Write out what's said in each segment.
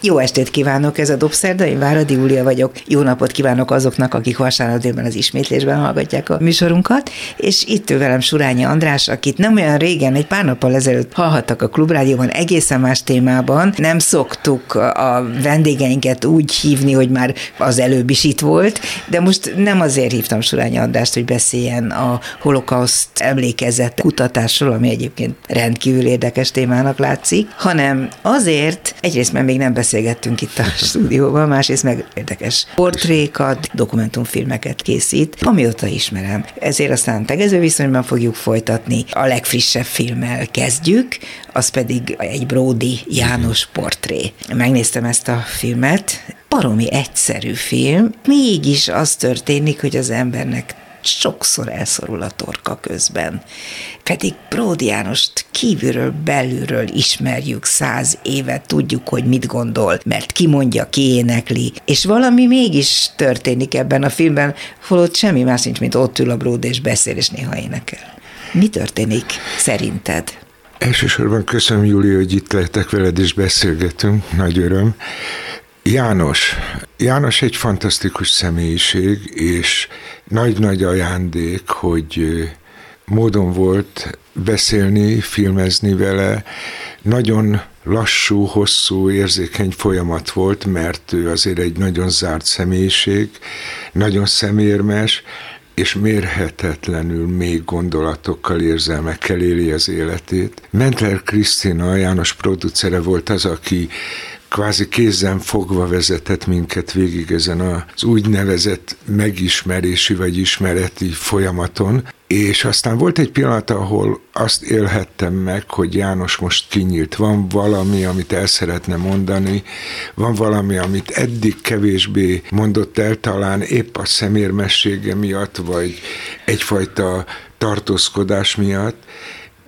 Jó estét kívánok, ez a Dobszerda, én Váradi Júlia vagyok. Jó napot kívánok azoknak, akik vasárnap délben az ismétlésben hallgatják a műsorunkat. És itt ő velem Surányi András, akit nem olyan régen, egy pár nappal ezelőtt hallhattak a Klubrádióban egészen más témában. Nem szoktuk a vendégeinket úgy hívni, hogy már az előbb is itt volt, de most nem azért hívtam Surányi Andrást, hogy beszéljen a holokauszt emlékezett kutatásról, ami egyébként rendkívül érdekes témának látszik, hanem azért, egyrészt mert még nem beszél beszélgettünk itt a stúdióban, másrészt meg érdekes portrékat, dokumentumfilmeket készít, amióta ismerem. Ezért aztán tegező viszonyban fogjuk folytatni. A legfrissebb filmmel kezdjük, az pedig egy Brody János portré. Megnéztem ezt a filmet, baromi egyszerű film, mégis az történik, hogy az embernek sokszor elszorul a torka közben. Pedig Bródi Jánost kívülről, belülről ismerjük száz éve, tudjuk, hogy mit gondol, mert ki mondja, ki énekli, és valami mégis történik ebben a filmben, holott semmi más nincs, mint ott ül a Bródi és beszél, és néha énekel. Mi történik szerinted? Elsősorban köszönöm, Júli, hogy itt lehetek veled és beszélgetünk, nagy öröm. János. János egy fantasztikus személyiség, és nagy-nagy ajándék, hogy módon volt beszélni, filmezni vele. Nagyon lassú, hosszú, érzékeny folyamat volt, mert ő azért egy nagyon zárt személyiség, nagyon szemérmes, és mérhetetlenül még gondolatokkal, érzelmekkel éli az életét. Mentler Krisztina, János producere volt az, aki kvázi kézzen fogva vezetett minket végig ezen az úgynevezett megismerési vagy ismereti folyamaton, és aztán volt egy pillanat, ahol azt élhettem meg, hogy János most kinyílt. Van valami, amit el szeretne mondani, van valami, amit eddig kevésbé mondott el, talán épp a szemérmessége miatt, vagy egyfajta tartózkodás miatt,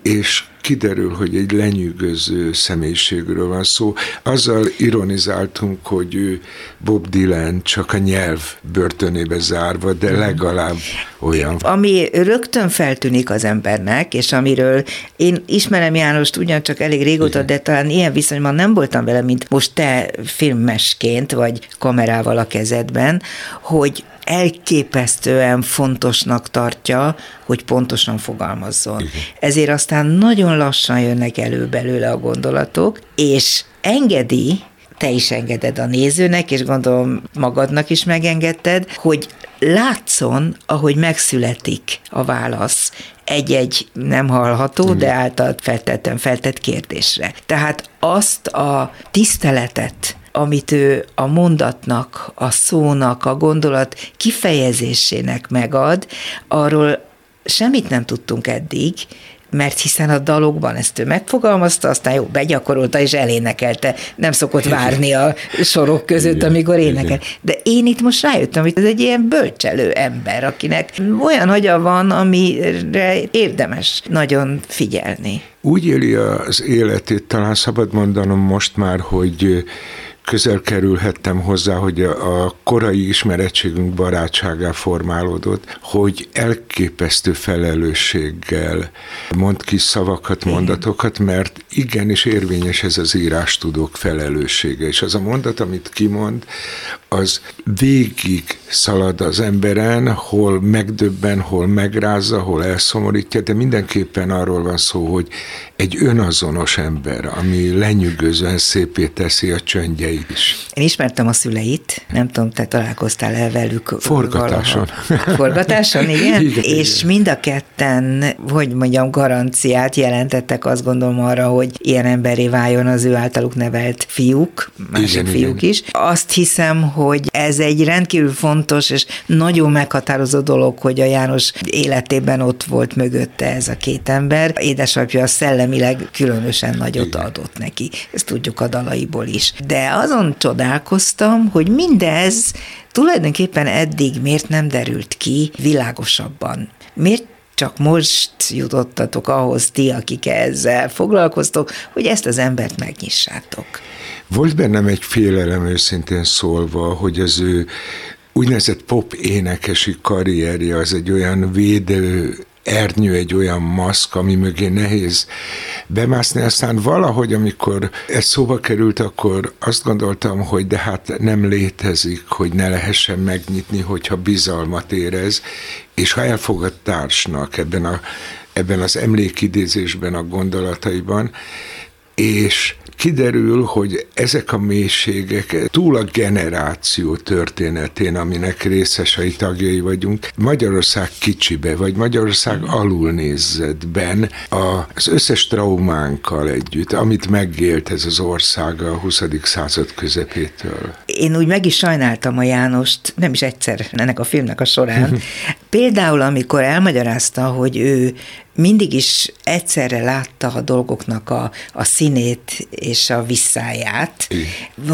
és kiderül, hogy egy lenyűgöző személyiségről van szó. Azzal ironizáltunk, hogy ő Bob Dylan csak a nyelv börtönébe zárva, de legalább olyan. Ami rögtön feltűnik az embernek, és amiről én ismerem Jánost ugyancsak elég régóta, Igen. de talán ilyen viszonyban nem voltam vele, mint most te filmesként, vagy kamerával a kezedben, hogy elképesztően fontosnak tartja, hogy pontosan fogalmazzon. Igen. Ezért aztán nagyon lassan jönnek elő belőle a gondolatok, és engedi, te is engeded a nézőnek, és gondolom magadnak is megengedted, hogy látszon, ahogy megszületik a válasz egy-egy nem hallható, de által feltettem feltett kérdésre. Tehát azt a tiszteletet, amit ő a mondatnak, a szónak, a gondolat kifejezésének megad, arról semmit nem tudtunk eddig, mert hiszen a dalokban ezt ő megfogalmazta, aztán jó, begyakorolta és elénekelte. Nem szokott várni a sorok között, igen, amikor énekel. Igen. De én itt most rájöttem, hogy ez egy ilyen bölcselő ember, akinek olyan agya van, amire érdemes nagyon figyelni. Úgy éli az életét, talán szabad mondanom most már, hogy közel kerülhettem hozzá, hogy a korai ismerettségünk barátságá formálódott, hogy elképesztő felelősséggel mond ki szavakat, mondatokat, mert igenis érvényes ez az írástudók felelőssége, és az a mondat, amit kimond, az végig szalad az emberen, hol megdöbben, hol megrázza, hol elszomorítja, de mindenképpen arról van szó, hogy egy önazonos ember, ami lenyűgözően szépé teszi a csöndjeit is. Én ismertem a szüleit, nem tudom, te találkoztál el velük. Forgatáson. Valaha. Forgatáson, igen? igen és igen. mind a ketten, hogy mondjam, garanciát jelentettek azt gondolom arra, hogy ilyen emberé váljon az ő általuk nevelt fiúk, másik igen, fiúk igen. is. Azt hiszem, hogy ez egy rendkívül fontos és nagyon meghatározó dolog, hogy a János életében ott volt mögötte ez a két ember. Édesapja szellemileg különösen nagyot Igen. adott neki. Ezt tudjuk a dalaiból is. De azon csodálkoztam, hogy mindez tulajdonképpen eddig miért nem derült ki világosabban. Miért csak most jutottatok ahhoz ti, akik ezzel foglalkoztok, hogy ezt az embert megnyissátok. Volt bennem egy félelem őszintén szólva, hogy az ő úgynevezett pop énekesi karrierje az egy olyan védő ernyő, egy olyan maszk, ami mögé nehéz bemászni. Aztán valahogy, amikor ez szóba került, akkor azt gondoltam, hogy de hát nem létezik, hogy ne lehessen megnyitni, hogyha bizalmat érez, és ha elfogad társnak ebben, a, ebben az emlékidézésben, a gondolataiban, és kiderül, hogy ezek a mélységek túl a generáció történetén, aminek részesei tagjai vagyunk, Magyarország kicsibe, vagy Magyarország alulnézetben az összes traumánkkal együtt, amit megélt ez az ország a 20. század közepétől. Én úgy meg is sajnáltam a Jánost, nem is egyszer ennek a filmnek a során. Például, amikor elmagyarázta, hogy ő mindig is egyszerre látta a dolgoknak a, a színét és a visszáját,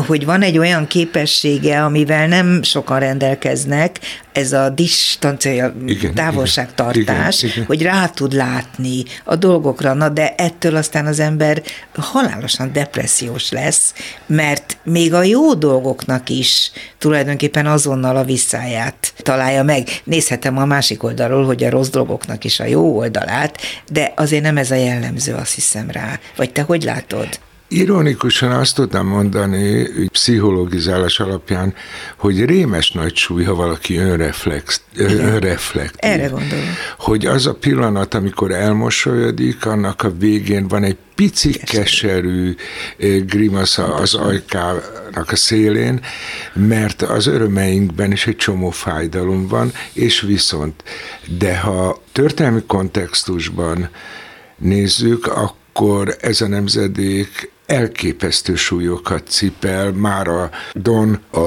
hogy van egy olyan képessége, amivel nem sokan rendelkeznek, ez a distancia, igen, távolságtartás, igen, igen. hogy rá tud látni a dolgokra, na de ettől aztán az ember halálosan depressziós lesz, mert még a jó dolgoknak is tulajdonképpen azonnal a visszáját találja meg. Nézhetem a másik oldalról, hogy a rossz dolgoknak is a jó oldalát, de azért nem ez a jellemző, azt hiszem rá. Vagy te hogy látod? Ironikusan azt tudnám mondani, pszichológizálás alapján, hogy rémes nagy súly, ha valaki önreflex, önreflekt. Erre gondolom. Hogy az a pillanat, amikor elmosolyodik, annak a végén van egy pici keserű, keserű grimasza az ajkának a szélén, mert az örömeinkben is egy csomó fájdalom van, és viszont, de ha történelmi kontextusban nézzük, akkor ez a nemzedék elképesztő súlyokat cipel, már a Don, a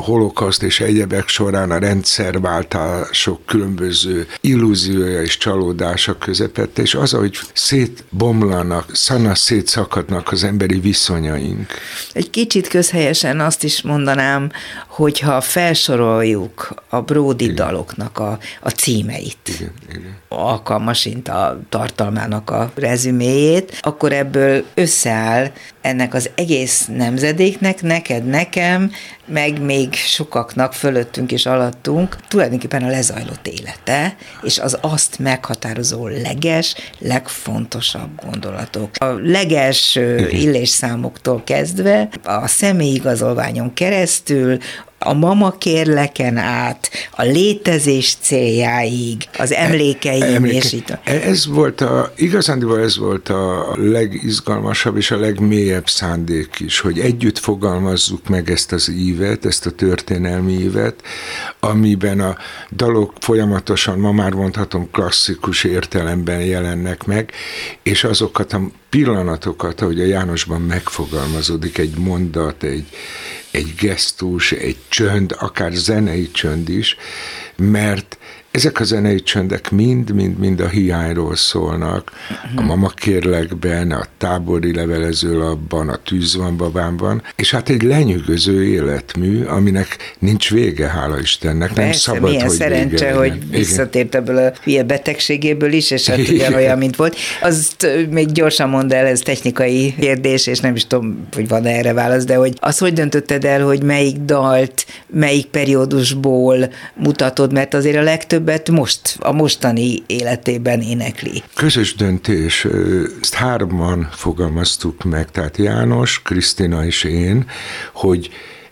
holokauszt és egyebek során a rendszerváltások különböző illúziója és csalódása közepette, és az, hogy szétbomlanak, szana szétszakadnak az emberi viszonyaink. Egy kicsit közhelyesen azt is mondanám, hogyha felsoroljuk a Brody igen. daloknak a, a címeit, igen, igen. alkalmasint a tartalmának a rezüméjét, akkor ebből összeáll ennek az egész nemzedéknek, neked, nekem, meg még sokaknak fölöttünk és alattunk tulajdonképpen a lezajlott élete, és az azt meghatározó leges, legfontosabb gondolatok. A legelső illésszámoktól kezdve, a személyigazolványon keresztül, a mama kérleken át, a létezés céljáig, az emlékeim, Emléke. és így. Ez volt a, igazándiból ez volt a legizgalmasabb és a legmélyebb szándék is, hogy együtt fogalmazzuk meg ezt az ívet, ezt a történelmi ívet, amiben a dalok folyamatosan, ma már mondhatom, klasszikus értelemben jelennek meg, és azokat a pillanatokat, ahogy a Jánosban megfogalmazódik egy mondat, egy, egy gesztus, egy csönd, akár zenei csönd is, mert ezek a zenei csöndek mind-mind-mind a hiányról szólnak. A mama kérlekben, a tábori levelezőlapban, a tűz van babámban, és hát egy lenyűgöző életmű, aminek nincs vége, hála Istennek. Persze, nem szabad, milyen hogy szerencse, vége hogy Igen. visszatért ebből a hülye betegségéből is, és hát ugyanolyan, mint volt. Azt még gyorsan mondd el, ez technikai kérdés, és nem is tudom, hogy van erre válasz, de hogy az hogy döntötted el, hogy melyik dalt, melyik periódusból mutatod, mert azért a legtöbb legtöbbet most, a mostani életében énekli. Közös döntés, ezt hárman fogalmaztuk meg, tehát János, Krisztina és én, hogy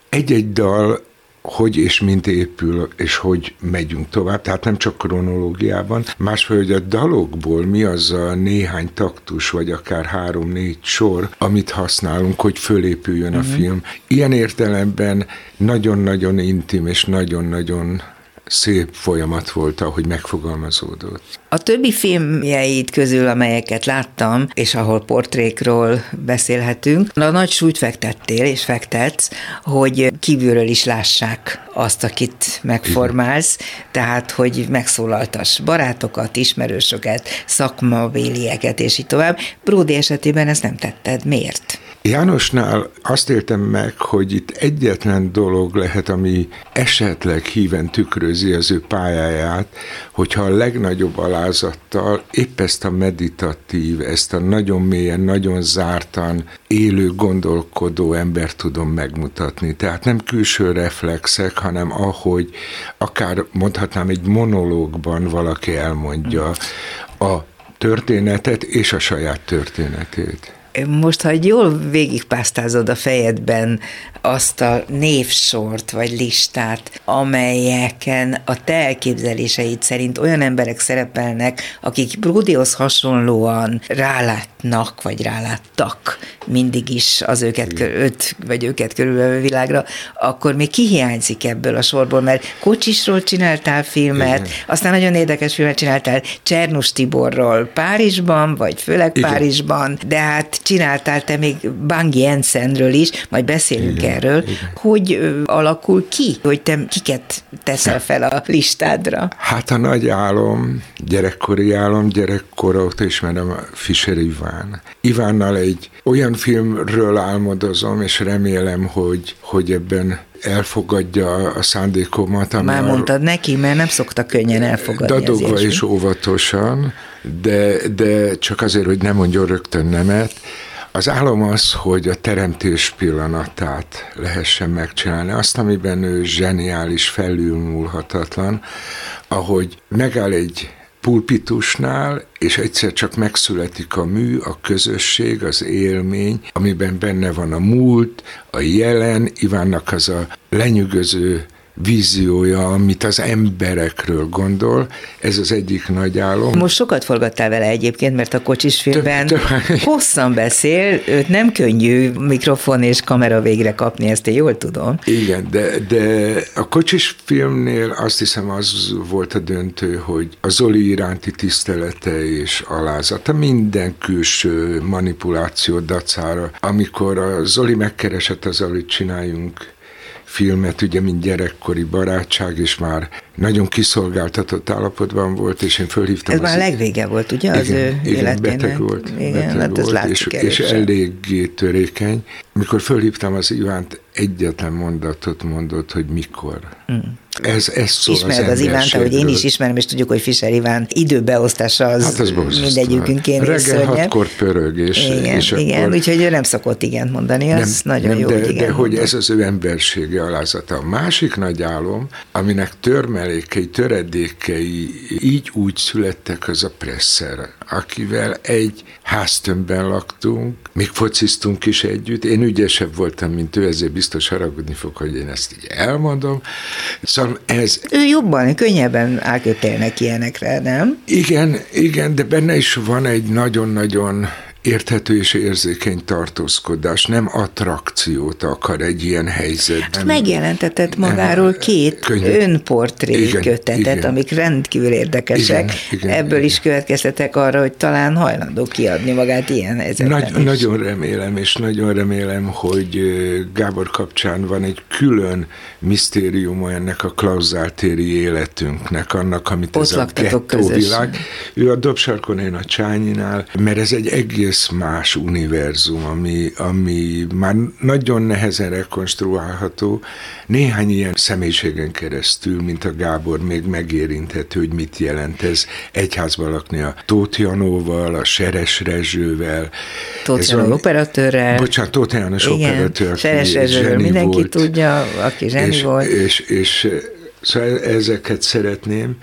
egy-egy dal hogy és mint épül, és hogy megyünk tovább, tehát nem csak kronológiában. Másfél, hogy a dalokból mi az a néhány taktus, vagy akár három-négy sor, amit használunk, hogy fölépüljön uh-huh. a mhm. film. Ilyen értelemben nagyon-nagyon intim és nagyon-nagyon szép folyamat volt, ahogy megfogalmazódott. A többi filmjeid közül, amelyeket láttam, és ahol portrékról beszélhetünk, a nagy súlyt fektettél, és fektetsz, hogy kívülről is lássák azt, akit megformálsz, tehát, hogy megszólaltas barátokat, ismerősöket, szakmabélieket, és így tovább. Bródi esetében ezt nem tetted. Miért? Jánosnál azt éltem meg, hogy itt egyetlen dolog lehet, ami esetleg híven tükrözi az ő pályáját, hogyha a legnagyobb alázattal épp ezt a meditatív, ezt a nagyon mélyen, nagyon zártan élő, gondolkodó ember tudom megmutatni. Tehát nem külső reflexek, hanem ahogy akár mondhatnám egy monológban valaki elmondja a történetet és a saját történetét. Most, ha jól végigpásztázod a fejedben azt a névsort vagy listát, amelyeken a te elképzeléseid szerint olyan emberek szerepelnek, akik Bródihoz hasonlóan rálátnak, vagy ráláttak mindig is az őket, öt vagy őket körülvevő világra, akkor még ki hiányzik ebből a sorból, mert Kocsisról csináltál filmet, Igen. aztán nagyon érdekes filmet csináltál Csernus Tiborról Párizsban, vagy főleg Igen. Párizsban, de hát csináltál te még Bang Jensenről is, majd beszélünk Igen, erről, Igen. hogy alakul ki, hogy te kiket teszel fel a listádra? Hát a nagy álom, gyerekkori álom, gyerekkor óta ismerem Fischer Iván. Ivánnal egy olyan filmről álmodozom, és remélem, hogy, hogy ebben elfogadja a szándékomat. Már mondtad neki, mert nem szokta könnyen elfogadni Dadogva és óvatosan, de, de csak azért, hogy nem mondjon rögtön nemet, az álom az, hogy a teremtés pillanatát lehessen megcsinálni, azt, amiben ő zseniális, felülmúlhatatlan, ahogy megáll egy pulpitusnál, és egyszer csak megszületik a mű, a közösség, az élmény, amiben benne van a múlt, a jelen, Ivánnak az a lenyűgöző víziója, amit az emberekről gondol. Ez az egyik nagy álom. Most sokat forgattál vele egyébként, mert a kocsis filmben több, több. hosszan beszél, őt nem könnyű mikrofon és kamera végre kapni, ezt én jól tudom. Igen, de, de a kocsis filmnél azt hiszem az volt a döntő, hogy a Zoli iránti tisztelete és alázata minden külső manipuláció dacára. Amikor a Zoli megkeresett az, hogy csináljunk filmet, ugye, mint gyerekkori barátság, és már nagyon kiszolgáltatott állapotban volt, és én fölhívtam. Ez az már a legvége volt, ugye, az igen, ő igen, életének? beteg volt. Igen, beteg hát volt, és, és eléggé törékeny. Mikor fölhívtam az Ivánt, egyetlen mondatot mondott, hogy mikor. Mm. Ez, ez szól Ismered az, az Ivánt, ahogy én is ismerem, és tudjuk, hogy Fischer Iván időbeosztása az, hát az mindegyikünkén Reggel szörnyebb. hatkor pörög, és, igen, és igen, akkor... úgyhogy ő nem szokott igen mondani, az nem, nagyon nem, jó, de, hogy igen De hogy ez az ő embersége alázata. A másik nagy álom, aminek törmelékei, töredékei így úgy születtek, az a presszer, akivel egy háztömbben laktunk, még fociztunk is együtt, én ügyesebb voltam, mint ő, ezért biztos haragudni fog, hogy én ezt így elmondom. Szóval ez... Ő jobban, könnyebben elkötélnek ilyenekre, nem? Igen, igen, de benne is van egy nagyon-nagyon érthető és érzékeny tartózkodás, nem attrakciót akar egy ilyen helyzetben. Megjelentetett magáról két Könyvet. önportré igen, kötetet, igen. amik rendkívül érdekesek. Igen, igen, Ebből igen. is következtetek arra, hogy talán hajlandó kiadni magát ilyen helyzetben Nagy, is. Nagyon remélem, és nagyon remélem, hogy Gábor kapcsán van egy külön misztérium ennek a klauzáltéri életünknek, annak, amit Ott ez a gettóvilág. Ő a dobsarkon, én a Csányinál, mert ez egy egész egész más univerzum, ami, ami már nagyon nehezen rekonstruálható. Néhány ilyen személyiségen keresztül, mint a Gábor, még megérinthető, hogy mit jelent ez egyházban lakni a Tóth Janóval, a Seres Rezsővel. Tóth Janó operatőrrel. Bocsánat, Tóth János operatőr, Seres Rezsőről mindenki volt, tudja, aki zseni és, volt. És, és, és szóval ezeket szeretném,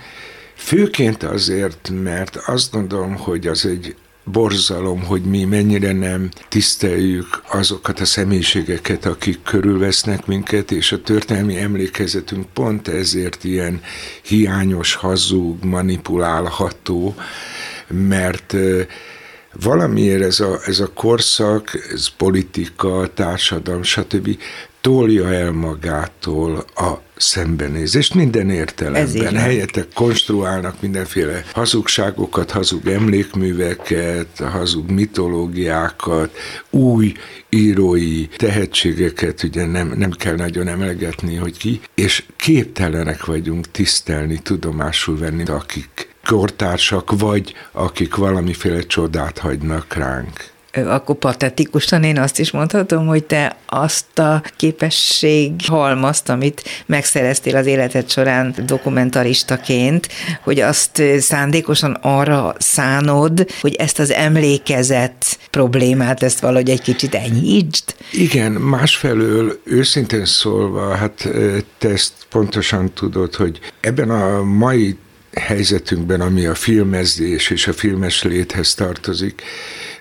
Főként azért, mert azt gondolom, hogy az egy borzalom, hogy mi mennyire nem tiszteljük azokat a személyiségeket, akik körülvesznek minket, és a történelmi emlékezetünk pont ezért ilyen hiányos, hazug, manipulálható, mert valamiért ez a, ez a korszak, ez politika, társadalom, stb. Tolja el magától a szembenézést minden értelemben. Helyette konstruálnak mindenféle hazugságokat, hazug emlékműveket, hazug mitológiákat, új írói tehetségeket, ugye nem, nem kell nagyon emlegetni, hogy ki, és képtelenek vagyunk tisztelni, tudomásul venni, akik kortársak, vagy akik valamiféle csodát hagynak ránk. Akkor patetikusan én azt is mondhatom, hogy te azt a képesség halmazt, amit megszereztél az életed során dokumentaristaként, hogy azt szándékosan arra szánod, hogy ezt az emlékezet problémát, ezt valahogy egy kicsit enyhítsd? Igen, másfelől őszintén szólva, hát te ezt pontosan tudod, hogy ebben a mai helyzetünkben, ami a filmezés és a filmes léthez tartozik,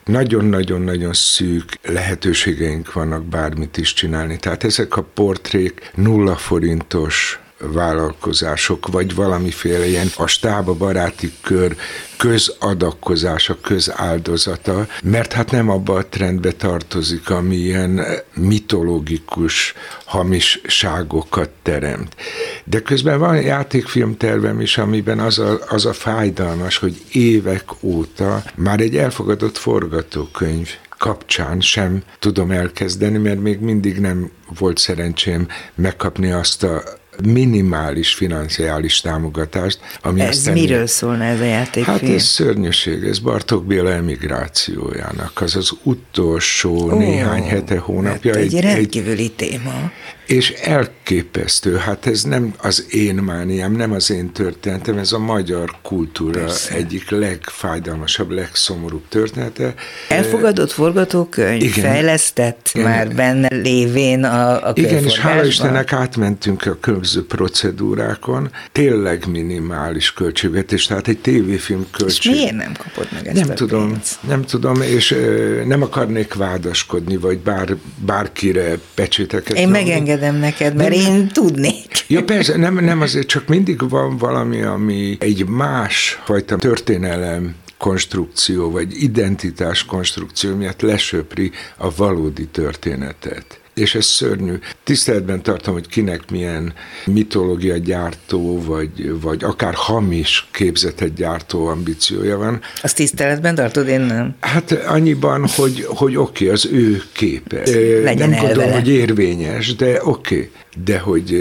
nagyon-nagyon-nagyon szűk lehetőségeink vannak bármit is csinálni. Tehát ezek a portrék nulla forintos vállalkozások, vagy valamiféle ilyen a stába baráti kör közadakozása, közáldozata, mert hát nem abba a trendbe tartozik, ami ilyen mitológikus hamisságokat teremt. De közben van játékfilm tervem is, amiben az a, az a fájdalmas, hogy évek óta már egy elfogadott forgatókönyv kapcsán sem tudom elkezdeni, mert még mindig nem volt szerencsém megkapni azt a minimális financiális támogatást. Ami ez aztán miről szólna ez a játékfilm? Hát ez szörnyűség, ez Bartók Béla emigrációjának, az az utolsó Ó, néhány hete, hónapja. Egy, egy rendkívüli egy, téma. És elképesztő, hát ez nem az én mániám, nem az én történetem, ez a magyar kultúra Persze. egyik legfájdalmasabb, legszomorúbb története. Elfogadott forgatókönyv, igen, fejlesztett igen, már benne lévén a, a Igen, és hála Istennek átmentünk a különböző procedúrákon, tényleg minimális költségvetés, tehát egy tévéfilm költség. És miért nem kapod meg ezt Nem a tudom, pénzt? nem tudom, és nem akarnék vádaskodni, vagy bár, bárkire pecséteket. Én megengedem engedem neked, mert nem, én tudnék. Ja persze, nem, nem azért, csak mindig van valami, ami egy más fajta történelem konstrukció, vagy identitás konstrukció miatt lesöpri a valódi történetet és ez szörnyű. Tiszteletben tartom, hogy kinek milyen mitológia gyártó, vagy, vagy akár hamis képzetet gyártó ambíciója van. Azt tiszteletben tartod, én nem? Hát annyiban, hogy, hogy oké, okay, az ő képe. Legyen nem tudom, vele. hogy érvényes, de oké. Okay. De hogy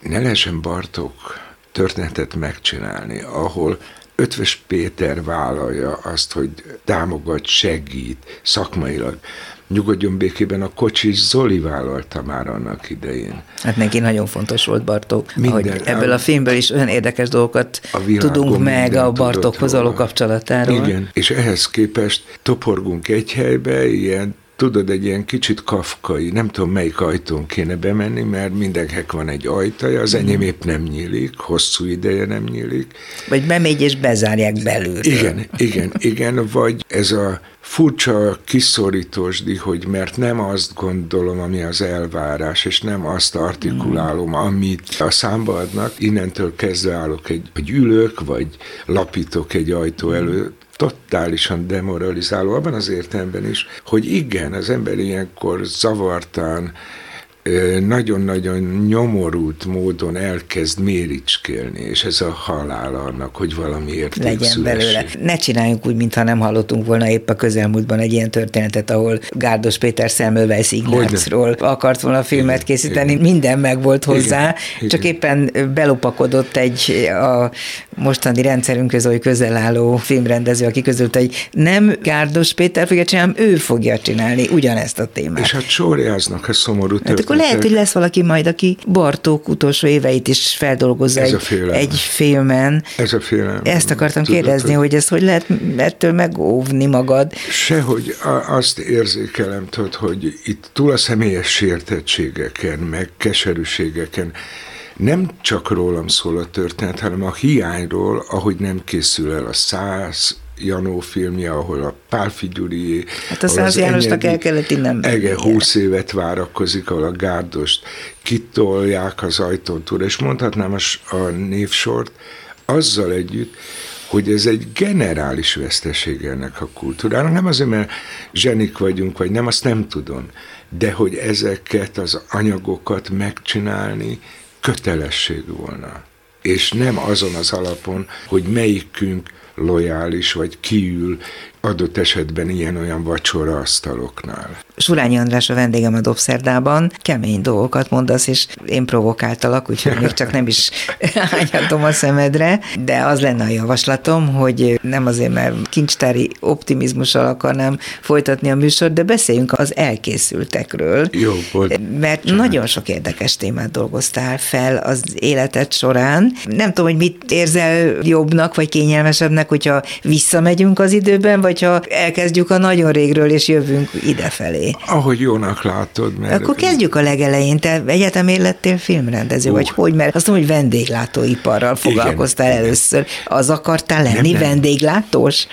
ne lehessen Bartok történetet megcsinálni, ahol Ötves Péter vállalja azt, hogy támogat, segít szakmailag nyugodjon békében a kocsis Zoli vállalta már annak idején. Hát neki nagyon fontos volt Bartók, Minden, hogy ebből a filmből is olyan érdekes dolgokat tudunk meg a Bartókhoz való kapcsolatáról. Igen, és ehhez képest toporgunk egy helybe, ilyen tudod, egy ilyen kicsit kafkai, nem tudom melyik ajtón kéne bemenni, mert mindenkinek van egy ajtaja, az enyém épp nem nyílik, hosszú ideje nem nyílik. Vagy bemegy és bezárják belül. Igen, igen, igen, vagy ez a furcsa kiszorítósdi, hogy mert nem azt gondolom, ami az elvárás, és nem azt artikulálom, amit a számba adnak, innentől kezdve állok egy, vagy ülök, vagy lapítok egy ajtó előtt, totálisan demoralizáló abban az értelemben is, hogy igen, az ember ilyenkor zavartan, nagyon-nagyon nyomorult módon elkezd méricskélni, és ez a halál annak, hogy valami érték Legyen belőle. Ne csináljunk úgy, mintha nem hallottunk volna épp a közelmúltban egy ilyen történetet, ahol Gárdos Péter Semmelweis Ignácról akart volna filmet igen, készíteni, igen. minden meg volt hozzá, igen, csak igen. éppen belopakodott egy a mostani rendszerünkhöz oly közel álló filmrendező, aki közölte, hogy nem Gárdos Péter fogja csinálni, ő fogja csinálni ugyanezt a témát. És hát sorjáznak a szomorú történet akkor lehet, hogy lesz valaki majd, aki Bartók utolsó éveit is feldolgozza egy, egy filmen. Ez a félelem. Ezt akartam Tudod, kérdezni, hogy ezt hogy lehet ettől megóvni magad? Sehogy azt érzékelem, tudod, hogy itt túl a személyes sértettségeken, meg keserűségeken nem csak rólam szól a történet, hanem a hiányról, ahogy nem készül el a száz Janó filmje, ahol a Pálfi Gyuri... Hát a Száz Jánosnak el kellett innen Ege húsz évet várakozik, ahol a gárdost kitolják az ajtón túl, és mondhatnám a, a névsort, azzal együtt, hogy ez egy generális veszteség ennek a kultúrának. Nem azért, mert zsenik vagyunk, vagy nem, azt nem tudom. De hogy ezeket az anyagokat megcsinálni kötelesség volna. És nem azon az alapon, hogy melyikünk lojális, vagy kiül adott esetben ilyen-olyan vacsora asztaloknál. Surányi András a vendégem a Dobszerdában, kemény dolgokat mondasz, és én provokáltalak, úgyhogy még csak nem is hányatom a szemedre, de az lenne a javaslatom, hogy nem azért, mert kincstári optimizmussal akarnám folytatni a műsort, de beszéljünk az elkészültekről. Jó volt. Mert Csak. nagyon sok érdekes témát dolgoztál fel az életed során. Nem tudom, hogy mit érzel jobbnak, vagy kényelmesebbnek, hogyha visszamegyünk az időben, vagy ha elkezdjük a nagyon régről, és jövünk idefelé. Ahogy jónak látod. Mert Akkor kezdjük a legelején. Te egyetemért lettél filmrendező, uh. vagy hogy? Mert azt mondom, hogy vendéglátóiparral foglalkoztál igen, először. Az akartál lenni nem, nem. vendéglátós?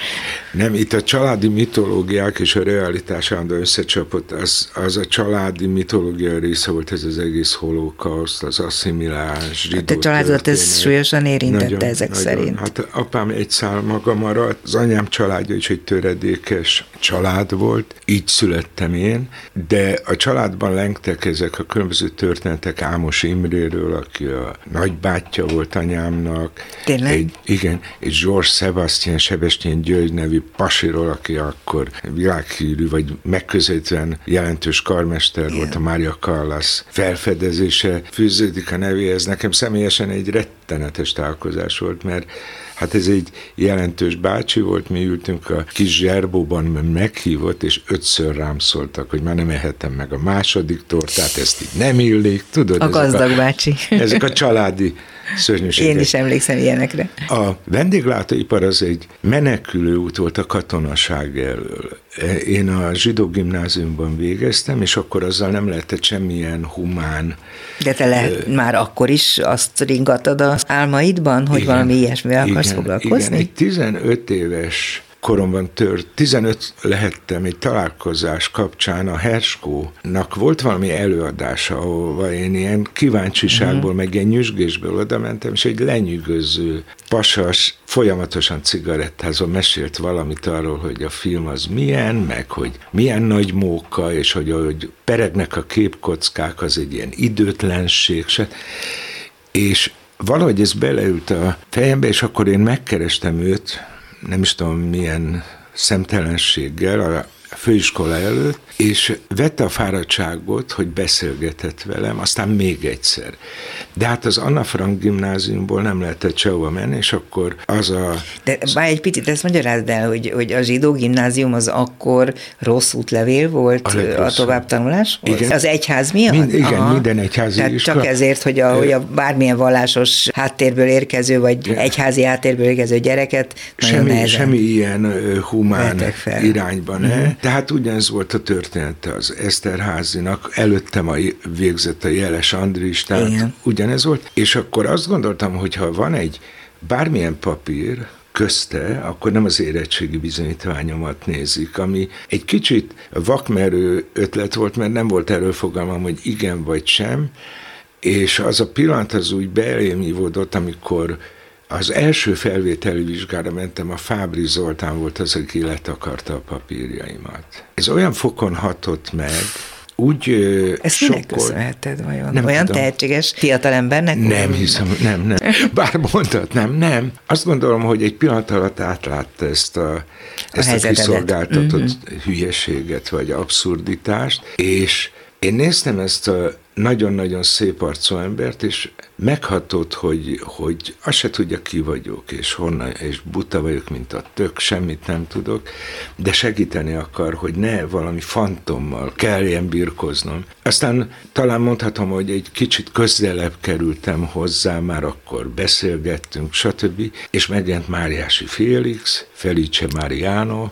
Nem, itt a családi mitológiák és a realitás állandó összecsapott, az, az a családi mitológia része volt ez az egész holokauszt, az asszimilás, zsidó Te családodat ez súlyosan érintette nagyon, ezek nagyon, szerint? Hát apám egy szál maga maradt, az anyám családja is egy töredékes család volt, így születtem én, de a családban lengtek ezek a különböző történetek Ámos Imréről, aki a nagybátyja volt anyámnak. Tényleg? Egy, igen, és George Sebastian Sebestyén György nevű pasiról, aki akkor világhírű, vagy megközelítően jelentős karmester igen. volt a Mária Callas felfedezése, fűződik a nevéhez. Nekem személyesen egy rettenetes találkozás volt, mert Hát ez egy jelentős bácsi volt, mi ültünk a kis zserbóban, meghívott, és ötször rám szóltak, hogy már nem ehetem meg a második tortát, ezt így nem illik, tudod? A gazdag a, bácsi. Ezek a családi szörnyűségek. Én is emlékszem ilyenekre. A vendéglátóipar az egy menekülő út volt a katonaság elől. Én a zsidó gimnáziumban végeztem, és akkor azzal nem lehetett semmilyen humán. De te lehet, uh, már akkor is azt ringatod az álmaidban, hogy igen, valami ilyesmivel akarsz igen, foglalkozni? Igen, egy 15 éves koromban tört, 15 lehettem egy találkozás kapcsán a Herskónak volt valami előadása, ahova én ilyen kíváncsiságból, uh-huh. meg ilyen nyüzsgésből oda mentem, és egy lenyűgöző pasas folyamatosan cigarettázva mesélt valamit arról, hogy a film az milyen, meg hogy milyen nagy móka, és hogy ahogy peregnek a képkockák, az egy ilyen időtlenség, se. és valahogy ez beleült a fejembe, és akkor én megkerestem őt, nem is tudom milyen szemtelenséggel a főiskola előtt, és vette a fáradtságot, hogy beszélgetett velem, aztán még egyszer. De hát az Anna Frank gimnáziumból nem lehetett sehova menni, és akkor az a... De bár egy picit ezt magyarázd el, hogy, hogy a zsidó gimnázium az akkor rossz útlevél volt a, a továbbtanulás? Igen. Az egyház miatt? Mind, igen, Aha. minden egyházi Tehát iskola. csak ezért, hogy a, hogy a bármilyen vallásos háttérből érkező, vagy egyházi háttérből érkező gyereket semmi, semmi ilyen humán irányban. Uh-huh. Tehát ugyanez volt a történet története az Eszterházinak, előttem a végzett a Jeles Andris, tehát Igen. ugyanez volt, és akkor azt gondoltam, hogy ha van egy bármilyen papír, közte, akkor nem az érettségi bizonyítványomat nézik, ami egy kicsit vakmerő ötlet volt, mert nem volt erről fogalmam, hogy igen vagy sem, és az a pillanat az úgy belém amikor az első felvételi vizsgára mentem, a Fábri Zoltán volt az, aki letakarta a papírjaimat. Ez olyan fokon hatott meg, úgy Ezt minek köszönheted vajon? Nem Olyan tudom. tehetséges fiatalembernek? Nem hiszem, nem, nem. Bár mondtad, nem, nem. Azt gondolom, hogy egy pillanat alatt átlátta ezt a, ezt a, a kiszolgáltatott mm-hmm. hülyeséget, vagy abszurditást, és én néztem ezt a nagyon-nagyon szép arcú embert, és meghatott, hogy, hogy azt se tudja, ki vagyok, és honnan, és buta vagyok, mint a tök, semmit nem tudok, de segíteni akar, hogy ne valami fantommal kelljen birkoznom. Aztán talán mondhatom, hogy egy kicsit közelebb kerültem hozzá, már akkor beszélgettünk, stb., és megjelent Máriási Félix, Felice Mariano,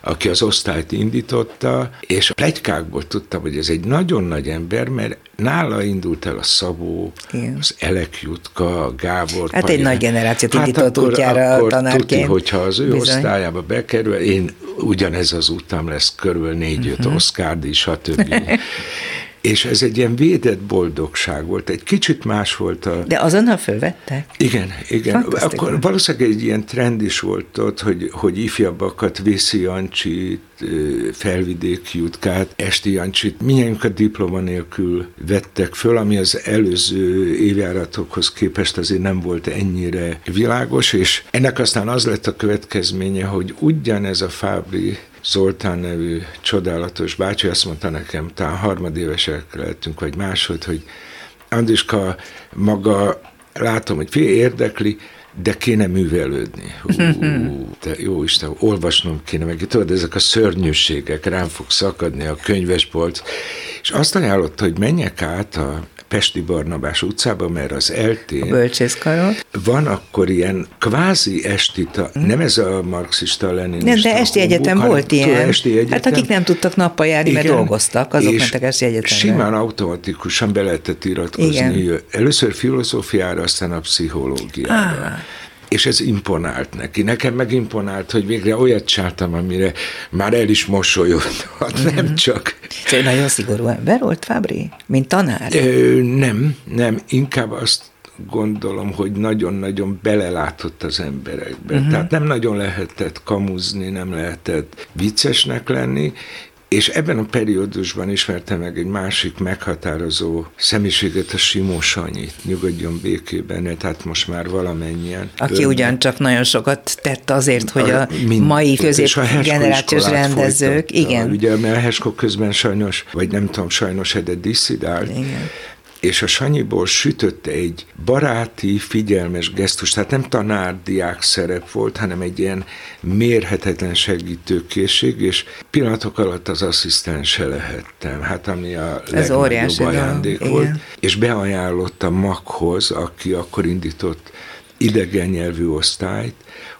aki az osztályt indította, és a plegykákból tudtam, hogy ez egy nagyon nagy ember, mert nála indult el a Szabó, Igen. az Elek Jutka, a Gábor. Hát egy nagy generációt hát indított akkor, útjára akkor tanárként. Tuti, hogyha az ő Bizony. osztályába bekerül, én ugyanez az utam lesz körül négy-öt uh-huh. Oscar-díj, stb. És ez egy ilyen védett boldogság volt. Egy kicsit más volt a... De azonnal fölvettek? Igen, igen. Akkor valószínűleg egy ilyen trend is volt ott, hogy, hogy ifjabbakat, Vészi Jancsit, felvidéki jutkát, Esti Jancsit, a diploma nélkül vettek föl, ami az előző évjáratokhoz képest azért nem volt ennyire világos, és ennek aztán az lett a következménye, hogy ugyanez a Fábri Zoltán nevű csodálatos bácsi azt mondta nekem, talán harmadévesek lehetünk, vagy másod, hogy Andiska maga látom, hogy fél érdekli, de kéne művelődni. Hú, te jó Isten, olvasnom kéne meg. Tudod, ezek a szörnyűségek, rám fog szakadni a könyvespolc. És azt ajánlotta, hogy menjek át a Pesti Barnabás utcába, mert az eltén... A bölcsészkaron. Van akkor ilyen kvázi estita, mm. nem ez a marxista leninista Nem, de esti egyetem volt ilyen. Esti egyetem. Hát akik nem tudtak nappal járni, Igen, mert dolgoztak, azok mentek esti egyetemre. simán automatikusan be lehetett iratkozni. Igen. Először filozófiára, aztán a pszichológiára. Ah és ez imponált neki. Nekem meg imponált, hogy végre olyat csináltam, amire már el is mosolyodhat, mm-hmm. nem csak. Szóval nagyon szigorú ember volt Fábri, mint tanár? Ö, nem, nem, inkább azt gondolom, hogy nagyon-nagyon belelátott az emberekbe. Uh-huh. Tehát nem nagyon lehetett kamuzni, nem lehetett viccesnek lenni, és ebben a periódusban ismertem meg egy másik meghatározó személyiséget, a Simó Sanyi, nyugodjon békében, tehát most már valamennyien. Aki ön... ugyancsak nagyon sokat tett azért, hogy a, a mai középgenerációs rendezők, folytatta. igen. Ugye, mert a Hesko közben sajnos, vagy nem tudom, sajnos edet disszidált, igen és a Sanyiból sütött egy baráti, figyelmes gesztus, tehát nem tanár-diák szerep volt, hanem egy ilyen mérhetetlen segítőkészség, és pillanatok alatt az asszisztense lehettem, hát ami a Ez legnagyobb ajándék volt, igen. és beajánlott Maghoz, aki akkor indított idegen nyelvű osztályt,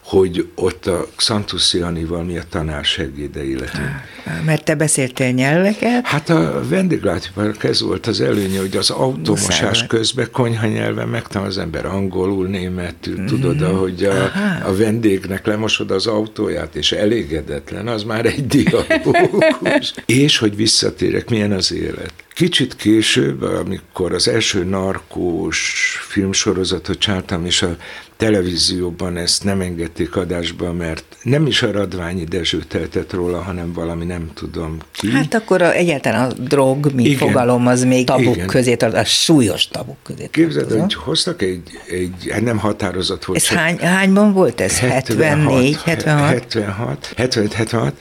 hogy ott a Xantus Janival mi a tanársegédei lehetünk. Mert te beszéltél nyelveket? Hát a vendéglátópark ez volt az előnye, hogy az automosás közben konyha nyelven megtanul az ember angolul, németül, mm-hmm. tudod, ahogy a, a vendégnek lemosod az autóját, és elégedetlen, az már egy dialógus. és hogy visszatérek, milyen az élet. Kicsit később, amikor az első narkós filmsorozatot csináltam, és a televízióban ezt nem engedték adásba, mert nem is a Radványi Dezső teltett róla, hanem valami nem tudom ki. Hát akkor a, egyáltalán a drog, mint Igen. fogalom, az még tabuk Igen. közé tartozik, a súlyos tabuk közé Képzeld, hogy hoztak egy, egy, hát nem határozat volt. Ez hány, hányban volt ez? 74, 76? 76, 75, 76,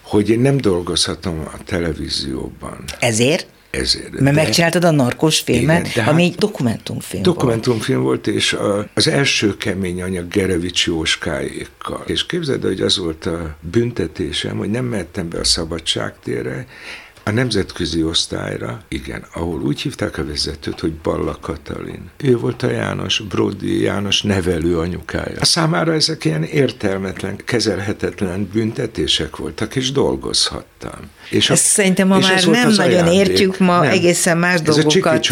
hogy én nem dolgozhatom a televízióban. Ezért? Ezért. Mert de, megcsináltad a narkos filmet, igen, ami egy dokumentumfilm Dokumentumfilm volt, volt és a, az első kemény anyag Gerevics Jóskáékkal. És képzeld, hogy az volt a büntetésem, hogy nem mehettem be a szabadságtérre, a nemzetközi osztályra, igen, ahol úgy hívták a vezetőt, hogy Balla Katalin. Ő volt a János, Brody János nevelő anyukája. A számára ezek ilyen értelmetlen, kezelhetetlen büntetések voltak, és dolgozhattam. És a, Ezt szerintem ma már nem nagyon ajándék. értjük, ma nem. egészen más ez dolgokat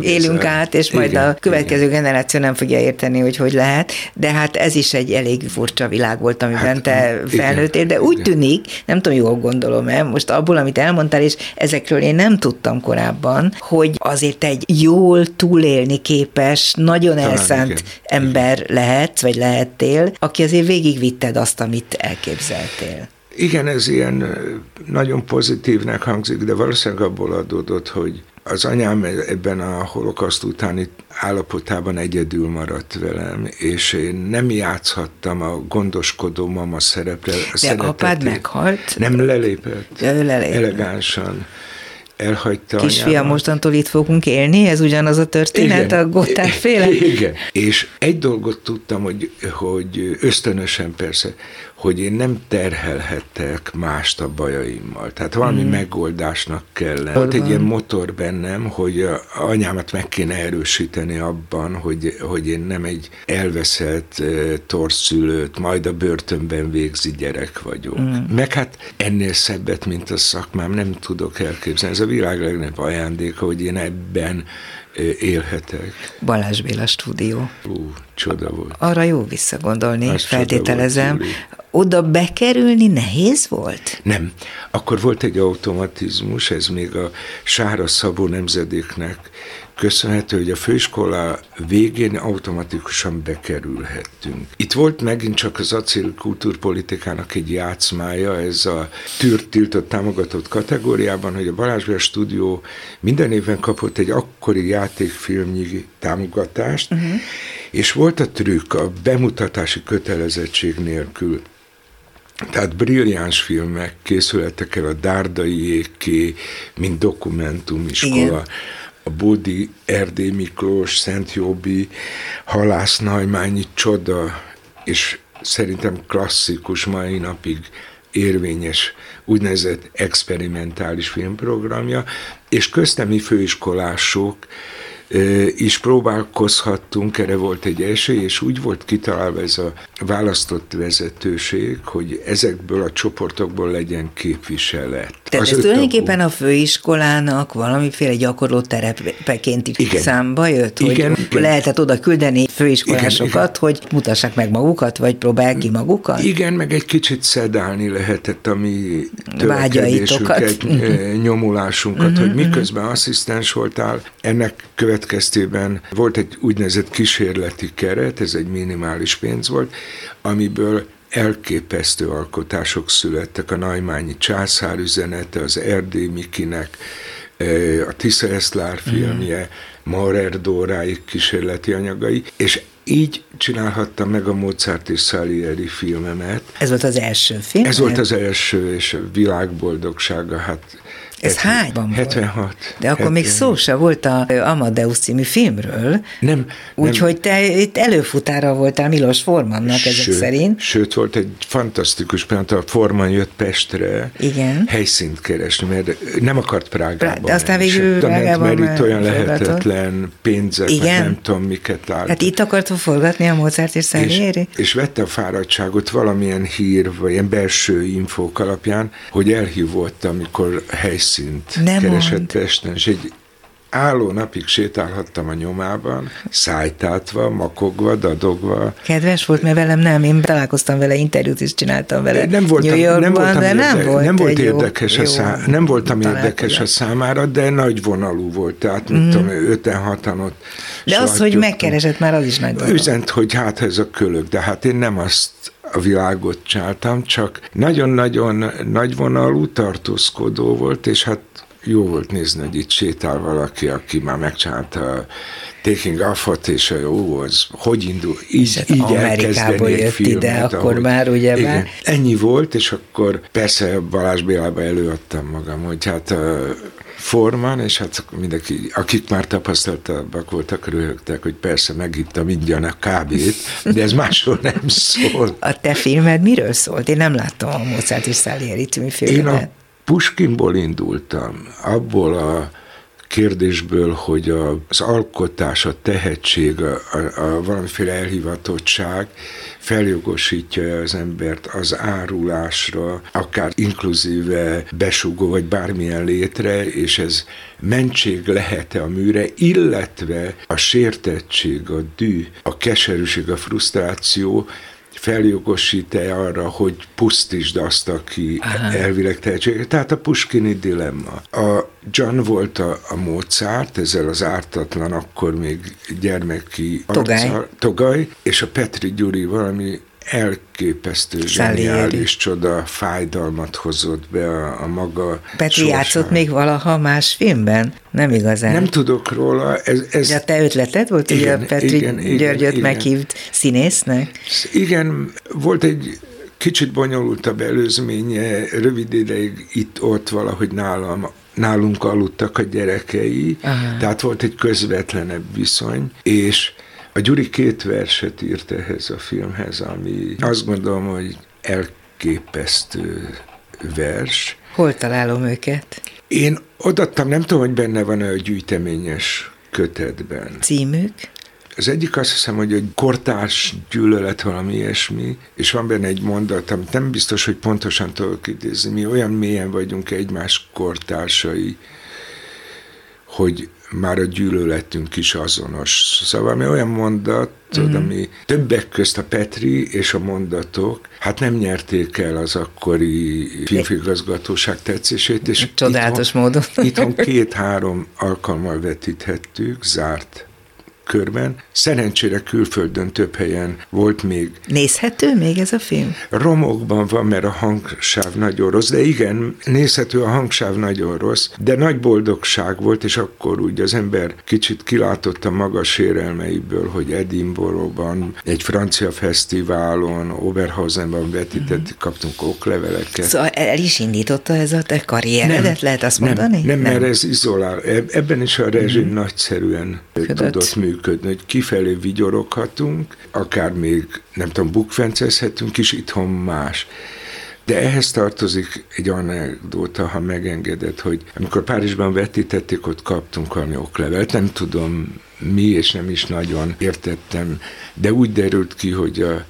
élünk át, és majd igen, a következő igen. generáció nem fogja érteni, hogy hogy lehet, de hát ez is egy elég furcsa világ volt, amiben hát, te felnőttél, de úgy igen. tűnik, nem tudom, jól gondolom-e, most abból, amit elmondtál, és ezekről én nem tudtam korábban, hogy azért egy jól túlélni képes, nagyon Talán elszánt igen. ember igen. lehetsz, vagy lehettél, aki azért végigvitted azt, amit elképzeltél. Igen, ez ilyen nagyon pozitívnek hangzik, de valószínűleg abból adódott, hogy az anyám ebben a holokaszt utáni állapotában egyedül maradt velem, és én nem játszhattam a gondoskodó mama szerepre. De apád meghalt? Nem lelépett. Ja, ő lelépett. Elegánsan elhagyta Kisfia, mostantól itt fogunk élni, ez ugyanaz a történet, igen, a Gotthard féle? Igen, és egy dolgot tudtam, hogy, hogy ösztönösen persze, hogy én nem terhelhettek mást a bajaimmal. Tehát valami mm. megoldásnak kellene. Volt egy ilyen motor bennem, hogy anyámat meg kéne erősíteni abban, hogy, hogy én nem egy elveszett torszülőt, majd a börtönben végzi gyerek vagyok. Mm. Meg hát ennél szebbet, mint a szakmám, nem tudok elképzelni. Ez a világ legnagyobb ajándéka, hogy én ebben élhetek. Balázs Béla stúdió. Ú, csoda volt. Arra jó visszagondolni, Az feltételezem. csoda volt, Oda bekerülni nehéz volt? Nem. Akkor volt egy automatizmus, ez még a Sára Szabó nemzedéknek köszönhető, hogy a főiskola végén automatikusan bekerülhettünk. Itt volt megint csak az acél kultúrpolitikának egy játszmája, ez a tűrt tiltott támogatott kategóriában, hogy a Balázs Béla stúdió minden évben kapott egy akkori játékfilmnyi támogatást, uh-huh. és volt a trükk a bemutatási kötelezettség nélkül tehát brilliáns filmek készültek el a Dárdaiéké, mint dokumentumiskola. Igen a Bódi Erdély Miklós, Szent Jóbi, Halász Najmányi csoda, és szerintem klasszikus mai napig érvényes úgynevezett experimentális filmprogramja, és köztemi főiskolások is próbálkozhattunk, erre volt egy esély, és úgy volt kitalálva ez a választott vezetőség, hogy ezekből a csoportokból legyen képviselet. Tehát ez tulajdonképpen a főiskolának valamiféle gyakorló terepeként igen. számba jött, hogy igen, igen. lehetett oda küldeni főiskolásokat, igen, hogy mutassák meg magukat, vagy próbálják ki magukat? Igen, meg egy kicsit szedálni lehetett a mi törekedésünket, nyomulásunkat, uh-huh, hogy miközben uh-huh. asszisztens voltál, ennek követ következtében volt egy úgynevezett kísérleti keret, ez egy minimális pénz volt, amiből elképesztő alkotások születtek, a Naimányi császár üzenete, az Erdély Mikinek, a Tisza Eszlár filmje, mm. Maurer Dóráig kísérleti anyagai, és így csinálhattam meg a Mozart és Salieri filmemet. Ez volt az első film? Ez volt az első, és a világboldogsága, hát ez hányban 76. Volt? De akkor 76. még szó se volt a Amadeus című filmről. Nem. Úgyhogy te itt előfutára voltál Milos Formannak sőt, ezek szerint. Sőt, volt egy fantasztikus például, a Forman jött Pestre Igen. helyszínt keresni, mert nem akart Prágába De aztán végül Prágában mert itt olyan lehetetlen pénzek, Igen. nem tudom miket lát. Hát itt akartam forgatni a Mozart és Salieri? És, és vette a fáradtságot valamilyen hír, vagy ilyen belső infók alapján, hogy elhívott, amikor helyszínt helyszínt Nem keresett mond. Pesten, és egy álló napig sétálhattam a nyomában, szájtátva, makogva, dadogva. Kedves volt, mert velem nem, én találkoztam vele, interjút is csináltam vele nem voltam, Yorkban, nem voltam de érde, nem volt, nem volt érdekes, jó, a szá, nem voltam érdekes a számára, de nagy vonalú volt, tehát mit mm. tudom, öten hatan ott De az, hogy megkeresett már, az is nagy dolog. Üzent, hogy hát ez a kölök, de hát én nem azt a világot csináltam, csak nagyon-nagyon nagyvonalú, tartózkodó volt, és hát jó volt nézni, hogy itt sétál valaki, aki már megcsinálta a Taking Off-ot, és a jó, az hogy indul, így, hát így Amerikából jött filmet, ide, ahogy, akkor már ugye igen, már... Ennyi volt, és akkor persze Balázs Bélába előadtam magam, hogy hát Forman, és hát mindenki, akik már tapasztaltabbak voltak, röhögtek, hogy persze megittam ingyen a kábét, de ez máshol nem szól. A te filmed miről szólt? Én nem láttam a Mozart és Salieri című filmet. Én a Puskinból indultam, abból a kérdésből, hogy a, az alkotás, a tehetség, a, a, a valamiféle elhivatottság feljogosítja az embert az árulásra, akár inkluzíve besugó, vagy bármilyen létre, és ez mentség lehet-e a műre, illetve a sértettség, a dű, a keserűség, a frusztráció feljogosít-e arra, hogy pusztítsd azt, aki Aha. elvileg tehetséges. Tehát a Puskini dilemma. A John volt a, a Mozart, ezzel az ártatlan, akkor még gyermeki Togaj. Arccal, Togaj, és a Petri Gyuri valami elképesztő, zseniális csoda fájdalmat hozott be a, a maga Petri sorsán. játszott még valaha más filmben? Nem igazán. Nem tudok róla. Ez, ez... De a te ötleted volt, igen, hogy a Petri igen, Györgyöt igen, meghívt színésznek? Igen, volt egy kicsit bonyolultabb előzménye, rövid ideig itt-ott valahogy nálam nálunk aludtak a gyerekei, Aha. tehát volt egy közvetlenebb viszony, és a Gyuri két verset írt ehhez a filmhez, ami azt gondolom, hogy elképesztő vers. Hol találom őket? Én odaadtam, nem tudom, hogy benne van-e a gyűjteményes kötetben. Címük? Az egyik azt hiszem, hogy egy kortárs gyűlölet valami ilyesmi, és van benne egy mondat, amit nem biztos, hogy pontosan tudok idézni. Mi olyan mélyen vagyunk egymás kortársai, hogy már a gyűlöletünk is azonos. Szóval mi olyan mondat, mm. ami többek közt a Petri és a mondatok, hát nem nyerték el az akkori filmfigazgatóság tetszését. És Csodálatos itthon, módon. itthon két-három alkalommal vetíthettük, zárt körben. Szerencsére külföldön több helyen volt még. Nézhető még ez a film? Romokban van, mert a hangsáv nagyon rossz, de igen, nézhető a hangsáv nagyon rossz, de nagy boldogság volt, és akkor úgy az ember kicsit kilátott a magas érelmeiből, hogy Edinburghban, egy francia fesztiválon, Oberhausenban vetítettük, kaptunk okleveleket. Szóval el is indította ez a te karrieredet, nem, lehet azt mondani? Nem, nem, nem, mert ez izolál. Ebben is a rezsim mm. nagyszerűen Ködött. tudott működni működni, hogy kifelé vigyoroghatunk, akár még, nem tudom, bukfencezhetünk is, itthon más. De ehhez tartozik egy anekdóta, ha megengedett, hogy amikor Párizsban vetítették, ott kaptunk valami oklevelet, nem tudom mi, és nem is nagyon értettem, de úgy derült ki, hogy a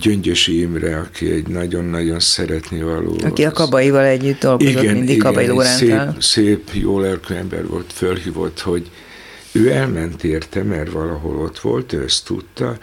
Gyöngyösi Imre, aki egy nagyon-nagyon szeretni való. Aki a Kabaival együtt dolgozott, igen, mindig igen, Kabai Szép, szép, jó lelkű ember volt, fölhívott, hogy ő elment érte, mert valahol ott volt, ő ezt tudta,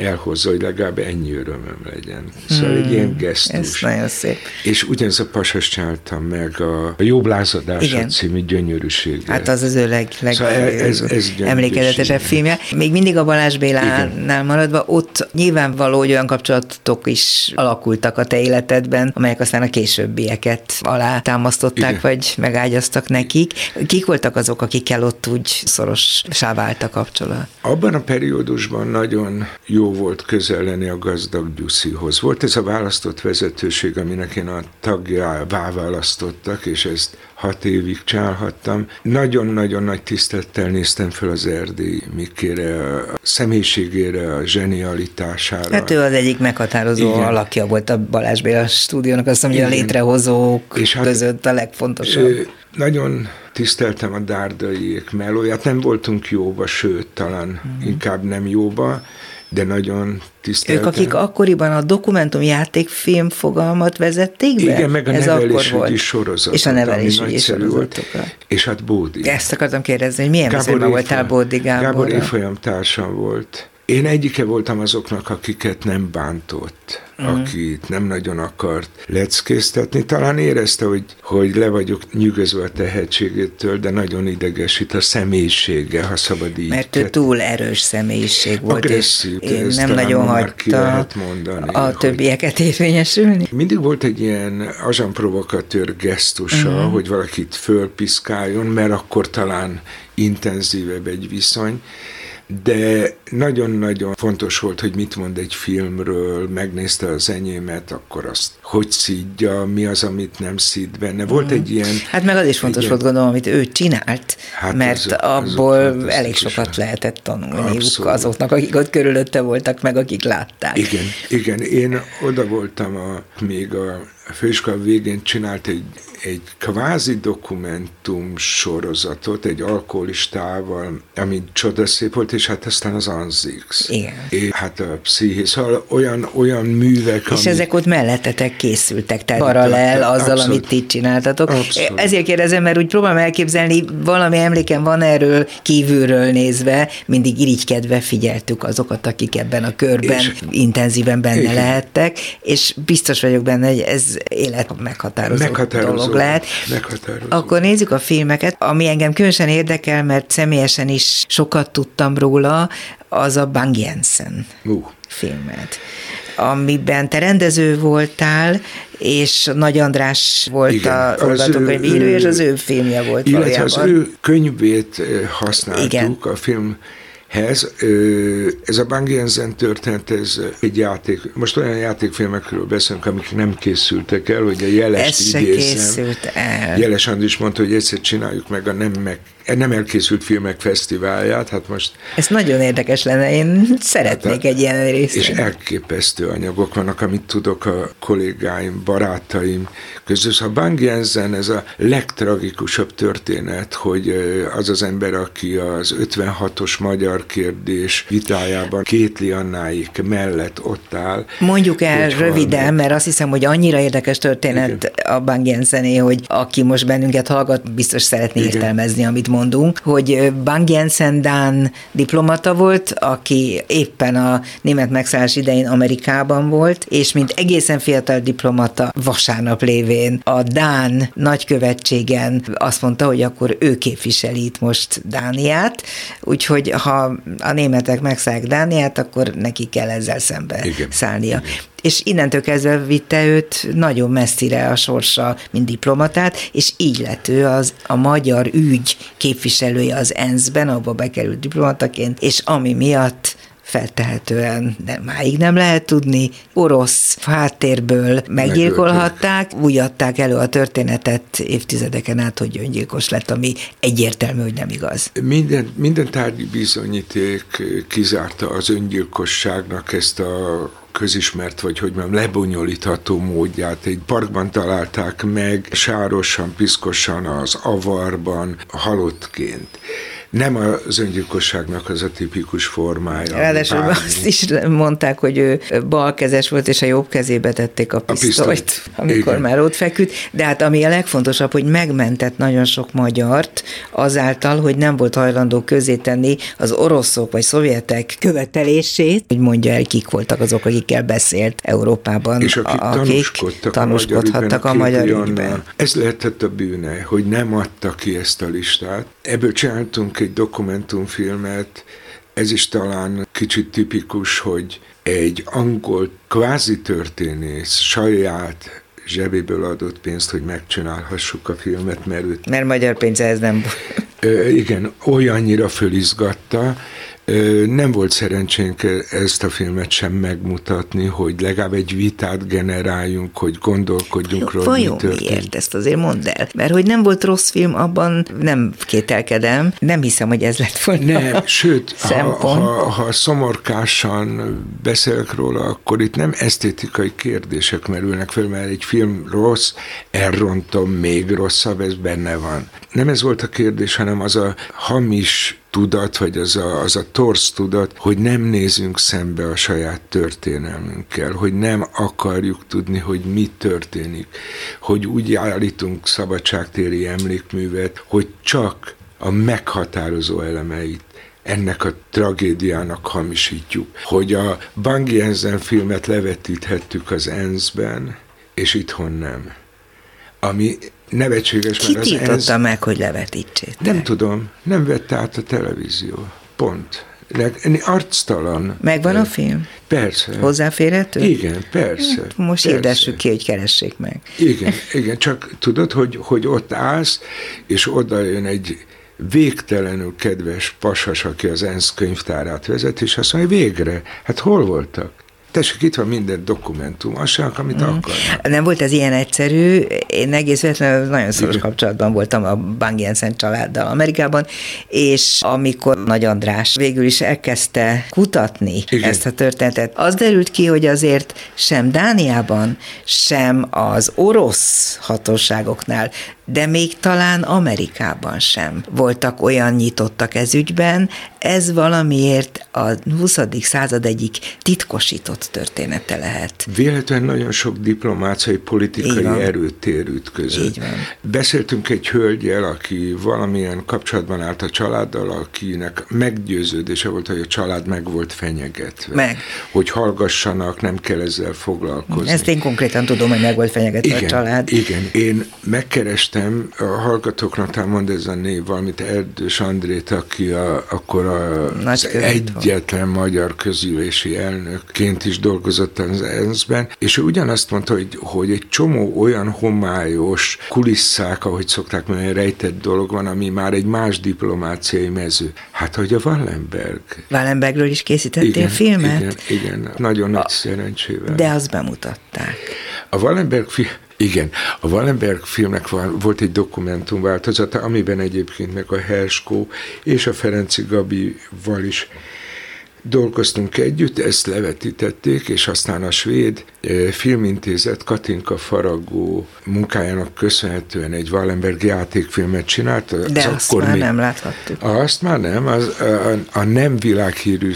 elhozza, hogy legalább ennyi örömöm legyen. Szóval hmm, egy ilyen gesztus. Ez nagyon szép. És ugyanez a pasas csináltam meg a Jobb lázadása című gyönyörűséget. Hát az az ő leg, leg szóval ez, ez emlékezetesebb filmje. Még mindig a Balázs Bélánál maradva, ott nyilvánvaló, hogy olyan kapcsolatok is alakultak a te életedben, amelyek aztán a későbbieket alá támasztották, Igen. vagy megágyaztak nekik. Kik voltak azok, akikkel ott úgy szoros vált a kapcsolat? Abban a periódusban nagyon jó volt közel lenni a gazdag Gyuszihoz. Volt ez a választott vezetőség, aminek én a tagjává választottak, és ezt hat évig csinálhattam. Nagyon-nagyon nagy tisztelettel néztem fel az Erdély Mikére, a személyiségére, a zsenialitására. Hát ő az egyik meghatározó Igen. alakja volt a Balázs Béla stúdiónak, azt mondja, a létrehozók és hát között a legfontosabb. Ő, nagyon tiszteltem a dárdaiék melóját, nem voltunk jóba, sőt, talán mm. inkább nem jóba, de nagyon tiszteltem. Ők, akik akkoriban a dokumentumjátékfilm fogalmat vezették be? Igen, meg a Ez nevelésügyi sorozat. És a nevelésügyi sorozat. És hát Bódi. Ezt akartam kérdezni, hogy milyen Gábor voltál Bódi Gáborra? Gábor évfolyam társam volt. Én egyike voltam azoknak, akiket nem bántott, mm. akit nem nagyon akart leckéztetni. Talán érezte, hogy, hogy le vagyok nyűgözve a tehetségétől, de nagyon idegesít a személyisége, ha szabad így. Mert ő túl erős személyiség volt, Agresszív, és én nem nagyon hagyta mondani, a többieket érvényesülni. Mindig volt egy ilyen azsamprovokatőr gesztusa, mm. hogy valakit fölpiszkáljon, mert akkor talán intenzívebb egy viszony, de nagyon-nagyon fontos volt, hogy mit mond egy filmről, megnézte az enyémet, akkor azt hogy szídja, mi az, amit nem szíd benne. Volt mm. egy ilyen... Hát meg az is fontos ilyen, volt, gondolom, amit ő csinált, hát mert az, abból elég sokat lehetett tanulni azoknak, akik ott körülötte voltak, meg akik látták. Igen, igen. Én oda voltam a, még a a főiskola végén csinált egy, egy kvázi dokumentum sorozatot, egy alkoholistával, ami csodaszép volt, és hát aztán az Anzix. Igen. És hát a psziché, szóval olyan, olyan művek, És ami... ezek ott mellettetek készültek, tehát paralel azzal, abszolút, amit ti csináltatok. Abszolút. Ezért kérdezem, mert úgy próbálom elképzelni, valami emlékem van erről kívülről nézve, mindig irigykedve figyeltük azokat, akik ebben a körben és, intenzíven benne igen. lehettek, és biztos vagyok benne, hogy ez élet meghatározó, meghatározó dolog lehet. Meghatározó. Akkor nézzük a filmeket, ami engem különösen érdekel, mert személyesen is sokat tudtam róla, az a Bang Jensen uh. filmet amiben te rendező voltál, és Nagy András volt Igen, a forgatókönyvíró, és az ő filmje volt illetve valójában. az ő könyvét használtuk Igen. a film hez. Ez a Bang Jensen történet, ez egy játék, most olyan játékfilmekről beszélünk, amik nem készültek el, hogy a jelest ez idézem. készült el. Jeles Andris mondta, hogy egyszer csináljuk meg a nem meg nem elkészült filmek fesztiválját, hát most... Ez nagyon érdekes lenne, én szeretnék hát, egy ilyen részt. És elképesztő anyagok vannak, amit tudok a kollégáim, barátaim közül. A Bang Jensen ez a legtragikusabb történet, hogy az az ember, aki az 56-os magyar kérdés vitájában két Annáik mellett ott áll. Mondjuk el röviden, van, mert azt hiszem, hogy annyira érdekes történet Igen. a Bang Jensené, hogy aki most bennünket hallgat, biztos szeretné Igen. értelmezni, amit mond mondunk, hogy Bang Jensen Dán diplomata volt, aki éppen a német megszállás idején Amerikában volt, és mint egészen fiatal diplomata vasárnap lévén a Dán nagykövetségen azt mondta, hogy akkor ő képviseli itt most Dániát, úgyhogy ha a németek megszállják Dániát, akkor neki kell ezzel szembe Igen. szállnia. Igen és innentől kezdve vitte őt nagyon messzire a sorsa, mint diplomatát, és így lett ő az, a magyar ügy képviselője az ENSZ-ben, abba bekerült diplomataként, és ami miatt feltehetően nem, máig nem lehet tudni, orosz háttérből meggyilkolhatták, úgy adták elő a történetet évtizedeken át, hogy öngyilkos lett, ami egyértelmű, hogy nem igaz. Minden, minden tárgyi bizonyíték kizárta az öngyilkosságnak ezt a közismert, vagy hogy mondjam, lebonyolítható módját. Egy parkban találták meg, sárosan, piszkosan az avarban, halottként nem az öngyilkosságnak az a tipikus formája. Ráadásul azt is mondták, hogy ő balkezes volt, és a jobb kezébe tették a pisztolyt, a pisztolyt. amikor Igen. már ott feküdt. De hát ami a legfontosabb, hogy megmentett nagyon sok magyart azáltal, hogy nem volt hajlandó közé tenni az oroszok vagy szovjetek követelését, hogy mondja el, kik voltak azok, akikkel beszélt Európában, és akik, akik tanúskodhattak a magyar, ügyben, a magyar ügyben. Ez lehetett a bűne, hogy nem adta ki ezt a listát. Ebből csináltunk egy dokumentumfilmet, ez is talán kicsit tipikus, hogy egy angol kvázi történész saját zsebéből adott pénzt, hogy megcsinálhassuk a filmet, mert őt... Mert magyar pénz ez nem... igen, olyannyira fölizgatta, nem volt szerencsénk ezt a filmet sem megmutatni, hogy legalább egy vitát generáljunk, hogy gondolkodjunk róla. Vajon mi miért ezt azért mondd el? Mert hogy nem volt rossz film, abban nem kételkedem. Nem hiszem, hogy ez lett volna Nem, sőt, ha, ha, ha szomorkásan beszélek róla, akkor itt nem esztétikai kérdések merülnek fel, mert egy film rossz, elrontom, még rosszabb, ez benne van. Nem ez volt a kérdés, hanem az a hamis tudat, vagy az a, az a torsz tudat, hogy nem nézünk szembe a saját történelmünkkel, hogy nem akarjuk tudni, hogy mi történik, hogy úgy állítunk szabadságtéri emlékművet, hogy csak a meghatározó elemeit ennek a tragédiának hamisítjuk. Hogy a Bang Jensen filmet levetíthettük az ENSZ-ben, és itthon nem. Ami nevetséges, Ki mert tiltotta ENSZ... meg, hogy levetítsék? Nem tudom, nem vette át a televízió. Pont. Arctalan. Megvan a film? Persze. Hozzáférhető? Igen, persze. Hát, most hirdessük ki, hogy keressék meg. Igen, igen, csak tudod, hogy, hogy ott állsz, és oda jön egy végtelenül kedves pasas, aki az ENSZ könyvtárát vezet, és azt mondja, végre, hát hol voltak? Tessék, itt van minden dokumentum, az sem, amit mm. akarnak. Nem volt ez ilyen egyszerű. Én egész véletlenül nagyon szoros kapcsolatban voltam a Bang Jensen családdal Amerikában, és amikor Nagy András végül is elkezdte kutatni Igen. ezt a történetet, az derült ki, hogy azért sem Dániában, sem az orosz hatóságoknál de még talán Amerikában sem voltak olyan nyitottak ez ügyben. Ez valamiért a 20. század egyik titkosított története lehet. Véletlenül nagyon sok diplomáciai, politikai erőtér ütközött. Beszéltünk egy hölgyel, aki valamilyen kapcsolatban állt a családdal, akinek meggyőződése volt, hogy a család meg volt fenyegetve. Meg. Hogy hallgassanak, nem kell ezzel foglalkozni. Ezt én konkrétan tudom, hogy meg volt fenyegetve igen, a család. Igen, én megkerestem a hallgatóknak talán mond ez a név valamit, Erdős Andrét, aki a, akkor az egyetlen magyar közülési elnökként is dolgozott az ENSZ-ben, és ő ugyanazt mondta, hogy, hogy egy csomó olyan homályos kulisszák, ahogy szokták mondani, rejtett dolog van, ami már egy más diplomáciai mező. Hát, hogy a Wallenberg. Wallenbergről is készítettél igen, filmet? Igen, igen, nagyon nagy a, szerencsével. De azt bemutatták. A Wallenberg film, igen, a Wallenberg filmnek volt egy dokumentum változata, amiben egyébként meg a Herskó és a Ferenci Gabival is dolgoztunk együtt, ezt levetítették, és aztán a svéd eh, filmintézet Katinka Faragó munkájának köszönhetően egy Wallenberg játékfilmet csinált. De az azt akkor már még, nem láthattuk. Azt már nem, az, a, a nem világhírű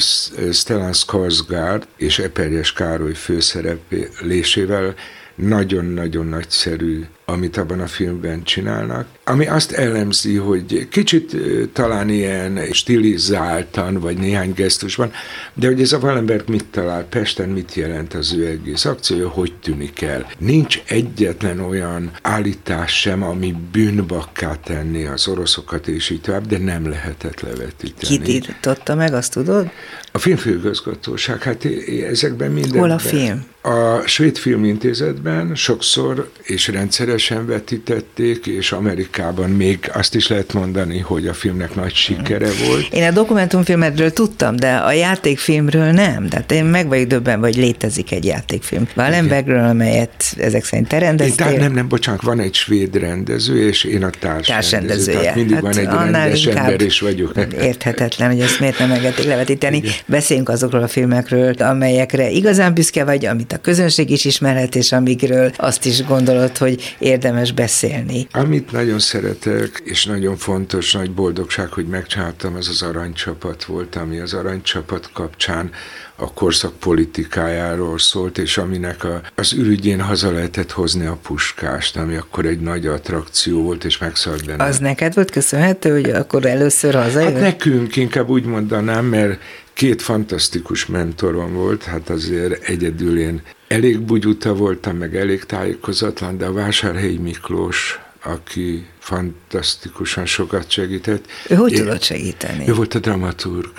Stellan Skarsgård és Eperjes Károly főszereplésével nagyon-nagyon nagyszerű amit abban a filmben csinálnak, ami azt elemzi, hogy kicsit talán ilyen stilizáltan, vagy néhány gesztusban, de hogy ez a valamber mit talál, Pesten mit jelent az ő egész akciója, hogy tűnik el. Nincs egyetlen olyan állítás sem, ami bűnbakká tenni az oroszokat, és így tovább, de nem lehetett levetíteni. Kit írtotta meg, azt tudod? A filmfőgazgatóság, hát ezekben minden. Hol a film? A Svéd Filmintézetben sokszor és rendszeresen vetítették, és Amerikában még azt is lehet mondani, hogy a filmnek nagy sikere volt. Én a dokumentumfilmedről tudtam, de a játékfilmről nem. Tehát én meg vagyok döbben, hogy létezik egy játékfilm. Wallenbergről, amelyet ezek szerint te rendeztél. Én, nem, nem, bocsánat, van egy svéd rendező, és én a társrendező. társrendezője. Tehát mindig hát van egy rendes ember, és vagyok. Érthetetlen, hogy ezt miért nem engedték levetíteni. Igen. Beszéljünk azokról a filmekről, amelyekre igazán büszke vagy, amit a közönség is ismerhet, és amikről azt is gondolod, hogy érdemes beszélni. Amit nagyon szeretek, és nagyon fontos, nagy boldogság, hogy megcsináltam, az az aranycsapat volt, ami az aranycsapat kapcsán a korszak politikájáról szólt, és aminek a, az ürügyén haza lehetett hozni a puskást, ami akkor egy nagy attrakció volt, és megszállt benne. Az neked volt köszönhető, hogy akkor először hazajött? Hát nekünk inkább úgy mondanám, mert két fantasztikus mentorom volt, hát azért egyedül én elég bugyuta voltam, meg elég tájékozatlan, de a Vásárhelyi Miklós aki fantasztikusan sokat segített. Ő hogy tudott segíteni? Ő volt a dramaturg.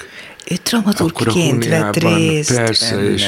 Ő dramaturgként vett részt Persze, benne. és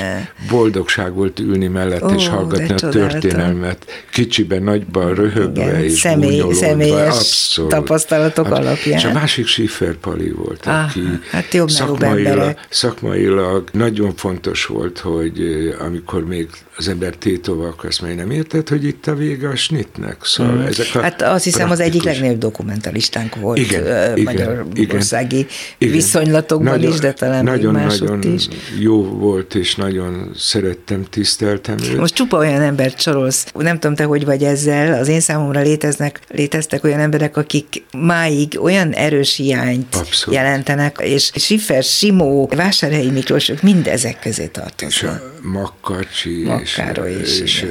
boldogság volt ülni mellett Ó, és hallgatni a történelmet. Kicsiben, nagyban, röhögve Igen, és személy, Személyes abszolút. tapasztalatok abszolút. alapján. És a másik Schiffer Pali volt, ah, aki hát szakmailag, szakmailag nagyon fontos volt, hogy amikor még az ember tétova, ezt még nem érted, hogy itt a vége a snitnek. Szóval hmm. ezek a hát azt hiszem praktikus... az egyik legnagyobb dokumentalistánk volt igen, magyarországi igen, viszonylatokban nagyon, is, de talán nagyon, még nagyon is. jó volt, és nagyon szerettem, tiszteltem őt. Most csupa olyan embert sorolsz, nem tudom te, hogy vagy ezzel, az én számomra léteznek, léteztek olyan emberek, akik máig olyan erős hiányt Abszolút. jelentenek, és Siffer, Simó, Vásárhelyi Miklós, ők mind ezek közé tartoznak. Makkacsi, Makkára és, is, és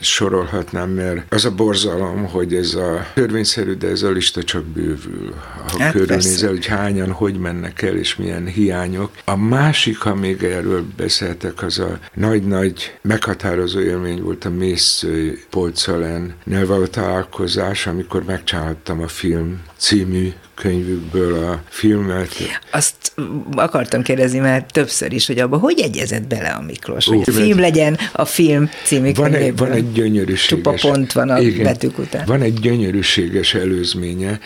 sorolhatnám, mert az a borzalom, hogy ez a törvényszerű, de ez a lista csak bővül. Ha hát körülnézel, hogy hányan, hogy mennek el, és milyen hiányok. A másik, ha még erről beszéltek, az a nagy-nagy meghatározó élmény volt a Mészői Polcalen való találkozás, amikor megcsináltam a film című könyvükből a filmet. Azt akartam kérdezni már többször is, hogy abba hogy egyezett bele a Miklós, hogy a film legyen a film című van egy, van egy gyönyörűséges... Csupa pont van a igen, betűk után. Van egy gyönyörűséges előzménye,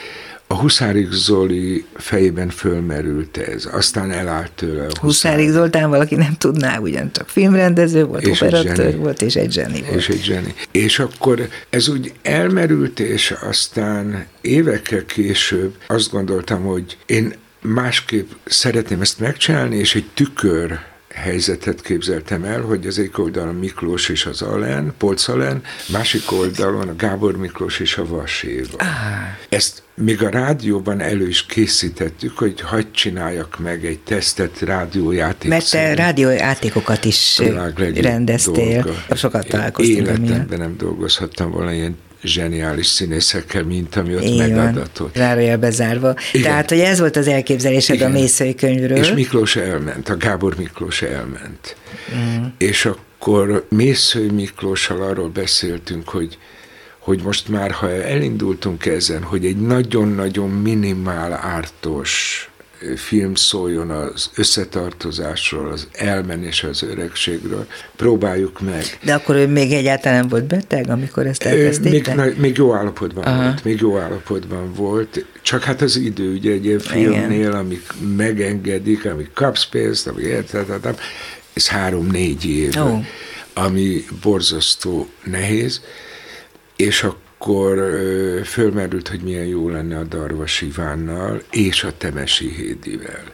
a Huszárik Zoli fejében fölmerült ez, aztán elállt tőle. A Huszárik Zoltán valaki nem tudná, ugyancsak filmrendező volt, és operatőr volt, és egy zseni volt. És egy zseni. És akkor ez úgy elmerült, és aztán évekkel később azt gondoltam, hogy én másképp szeretném ezt megcsinálni, és egy tükör helyzetet képzeltem el, hogy az egyik oldalon Miklós és az Alen, Polcalen, másik oldalon a Gábor Miklós és a Vaséva. Ah. Ezt még a rádióban elő is készítettük, hogy hagyd csináljak meg egy tesztet rádiójáték. Mert te rádiójátékokat is rendeztél. Dolga. Sokat találkoztunk. Életemben nem dolgozhattam volna ilyen zseniális színészekkel, mint ami ott Így megadatott. Zárójel bezárva. Igen. Tehát, hogy ez volt az elképzelésed Igen. a Mészői könyvről. És Miklós elment, a Gábor Miklós elment. Mm. És akkor Mészői Miklóssal arról beszéltünk, hogy hogy most már, ha elindultunk ezen, hogy egy nagyon-nagyon minimál ártos film szóljon az összetartozásról, az elmenés az öregségről. Próbáljuk meg. De akkor ő még egyáltalán nem volt beteg, amikor ezt elkezdték? Még, még jó állapotban Aha. volt, még jó állapotban volt, csak hát az idő, ugye egy ilyen filmnél, amik megengedik, amik kapsz pénzt, amik érted, ez három-négy év, oh. ami borzasztó nehéz, és akkor akkor fölmerült, hogy milyen jó lenne a Darvas Ivánnal és a Temesi Hédivel.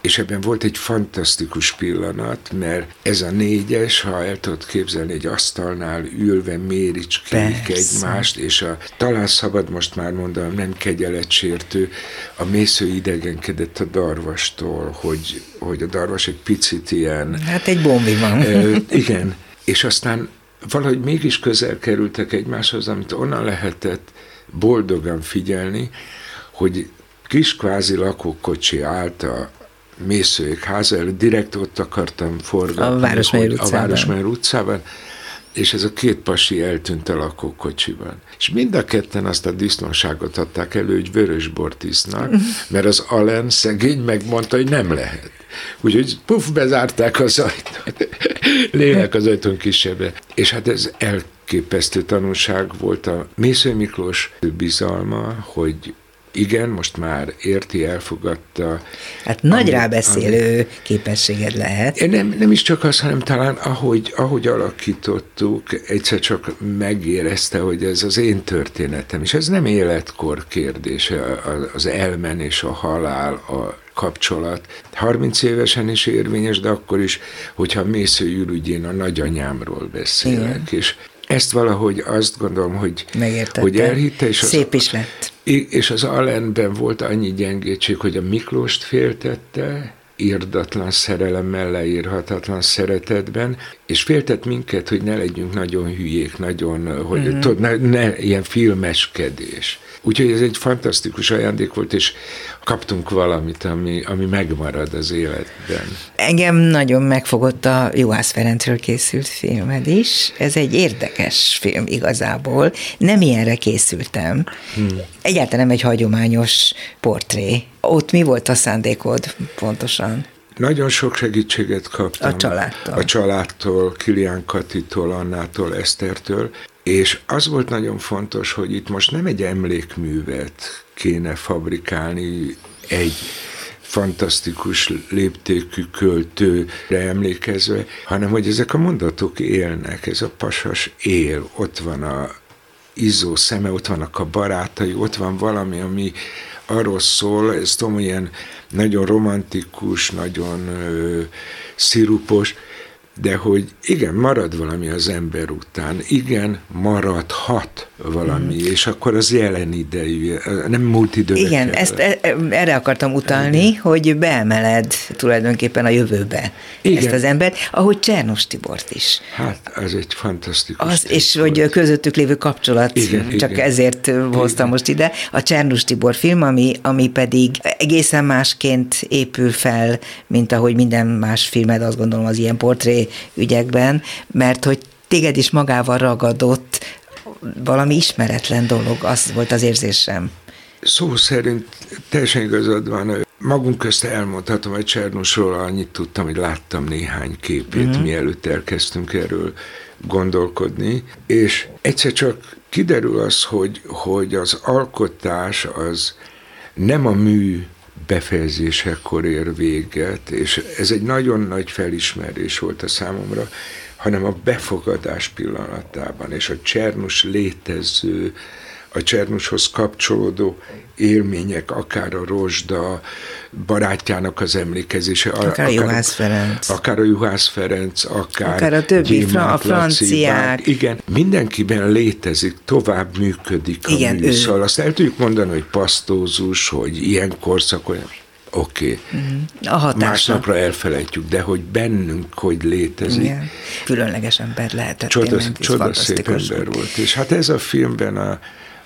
És ebben volt egy fantasztikus pillanat, mert ez a négyes, ha el tudod képzelni, egy asztalnál ülve méricskélik egymást, és a, talán szabad most már mondanom, nem kegyeletsértő, a mésző idegenkedett a darvastól, hogy, hogy a darvas egy picit ilyen... Hát egy bombi van. igen, és aztán valahogy mégis közel kerültek egymáshoz, amit onnan lehetett boldogan figyelni, hogy kis kvázi lakókocsi állt a mészőjék háza előtt, direkt ott akartam forgatni. A Városmajor utcában. A Városmajor utcában, és ez a két pasi eltűnt a lakókocsiban. És mind a ketten azt a disznóságot adták elő, hogy vörösbort isznak, mert az Allen szegény megmondta, hogy nem lehet. Úgyhogy puf, bezárták az ajtót. Lélek az ajtón kisebbre. És hát ez elképesztő tanulság volt a Mésző Miklós bizalma, hogy igen, most már érti, elfogadta. Hát nagy ami, rábeszélő ami, képességed lehet. Nem, nem is csak az, hanem talán ahogy, ahogy alakítottuk, egyszer csak megérezte, hogy ez az én történetem, és ez nem életkor kérdése, az elmenés, a halál, a kapcsolat. 30 évesen is érvényes, de akkor is, hogyha Mésző Jürügyén a nagyanyámról beszélek, Igen. és ezt valahogy azt gondolom, hogy, hogy elhitte. És az, Szép is lett. És az Allenben volt annyi gyengétség, hogy a Miklóst féltette, írdatlan szerelemmel, leírhatatlan szeretetben, és féltett minket, hogy ne legyünk nagyon hülyék, nagyon, hogy mm-hmm. tud, ne, ne ilyen filmeskedés. Úgyhogy ez egy fantasztikus ajándék volt, és kaptunk valamit, ami, ami megmarad az életben. Engem nagyon megfogott a Juhász Ferencről készült filmed is. Ez egy érdekes film igazából. Nem ilyenre készültem. Hmm. Egyáltalán nem egy hagyományos portré. Ott mi volt a szándékod pontosan? Nagyon sok segítséget kaptam. A családtól. A családtól, Kilián Katitól, Annától, Esztertől, és az volt nagyon fontos, hogy itt most nem egy emlékművet kéne fabrikálni egy fantasztikus léptékű költőre emlékezve, hanem hogy ezek a mondatok élnek, ez a pasas él, ott van a izzó szeme, ott vannak a barátai, ott van valami, ami arról szól, ez tudom, ilyen nagyon romantikus, nagyon ö, szirupos, de hogy igen, marad valami az ember után, igen, maradhat valami, mm. és akkor az jelen idejű, nem múlt időre Igen, ezt e, e, erre akartam utalni, igen. hogy beemeled tulajdonképpen a jövőbe igen. ezt az embert, ahogy Csernos Tibort is. Hát, az egy fantasztikus. Az, és volt. hogy közöttük lévő kapcsolat, igen, csak igen. ezért hoztam igen. most ide. A Csernos Tibor film, ami, ami pedig egészen másként épül fel, mint ahogy minden más filmed, azt gondolom az ilyen portré ügyekben, mert hogy téged is magával ragadott valami ismeretlen dolog, az volt az érzésem. Szó szerint teljesen igazad van. Magunk közt elmondhatom, hogy Csernusról annyit tudtam, hogy láttam néhány képét, mm-hmm. mielőtt elkezdtünk erről gondolkodni, és egyszer csak kiderül az, hogy, hogy az alkotás az nem a mű befejezésekor ér véget, és ez egy nagyon nagy felismerés volt a számomra, hanem a befogadás pillanatában, és a Csernus létező, a Csernushoz kapcsolódó élmények, akár a Rozsda barátjának az emlékezése. Akár, akár a Juhász Ferenc. Akár a Juhász Ferenc, akár, akár a többi, Gyémát, a franciák. Laci, igen, mindenkiben létezik, tovább működik a igen, mű. Szóval azt el tudjuk mondani, hogy pasztózus, hogy ilyen korszak, olyan oké. Okay. Mhm. A Másnapra elfelejtjük, de hogy bennünk hogy létezik. Igen. Különleges ember lehetett. Csoda, csoda szép ember volt. És hát ez a filmben a,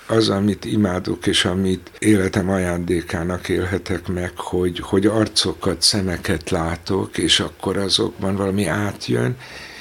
az, amit imádok, és amit életem ajándékának élhetek meg, hogy, hogy arcokat, szemeket látok, és akkor azokban valami átjön,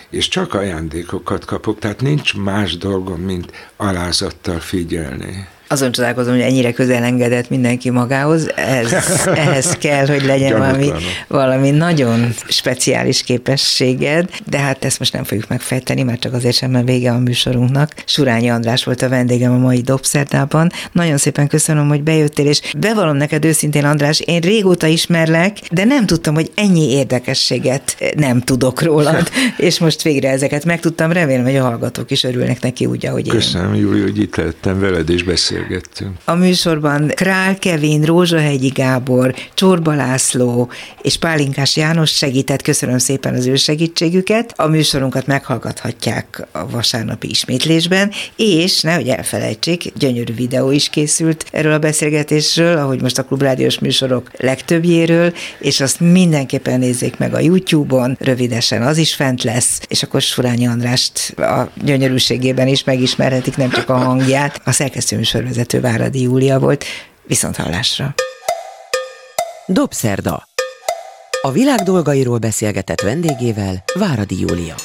és csak ajándékokat kapok, tehát nincs más dolgom, mint alázattal figyelni azon csodálkozom, hogy ennyire közel engedett mindenki magához, ez, ehhez kell, hogy legyen valami, valami nagyon speciális képességed, de hát ezt most nem fogjuk megfejteni, mert csak azért sem, mert vége a műsorunknak. Surányi András volt a vendégem a mai Dobszerdában. Nagyon szépen köszönöm, hogy bejöttél, és bevallom neked őszintén, András, én régóta ismerlek, de nem tudtam, hogy ennyi érdekességet nem tudok rólad, és most végre ezeket megtudtam, remélem, hogy a hallgatók is örülnek neki úgy, ahogy Köszönöm, én. Júli, hogy itt lettem veled és beszél beszélgettünk. A műsorban Král Kevin, Rózsahegyi Gábor, Csorba László és Pálinkás János segített. Köszönöm szépen az ő segítségüket. A műsorunkat meghallgathatják a vasárnapi ismétlésben, és nehogy elfelejtsék, gyönyörű videó is készült erről a beszélgetésről, ahogy most a klubrádiós műsorok legtöbbjéről, és azt mindenképpen nézzék meg a YouTube-on, rövidesen az is fent lesz, és akkor Surányi Andrást a gyönyörűségében is megismerhetik, nem csak a hangját. A szerkesztő műsorvezető Váradi Júlia volt. Viszont hallásra! Dobszerda. A világ dolgairól beszélgetett vendégével Váradi Júlia.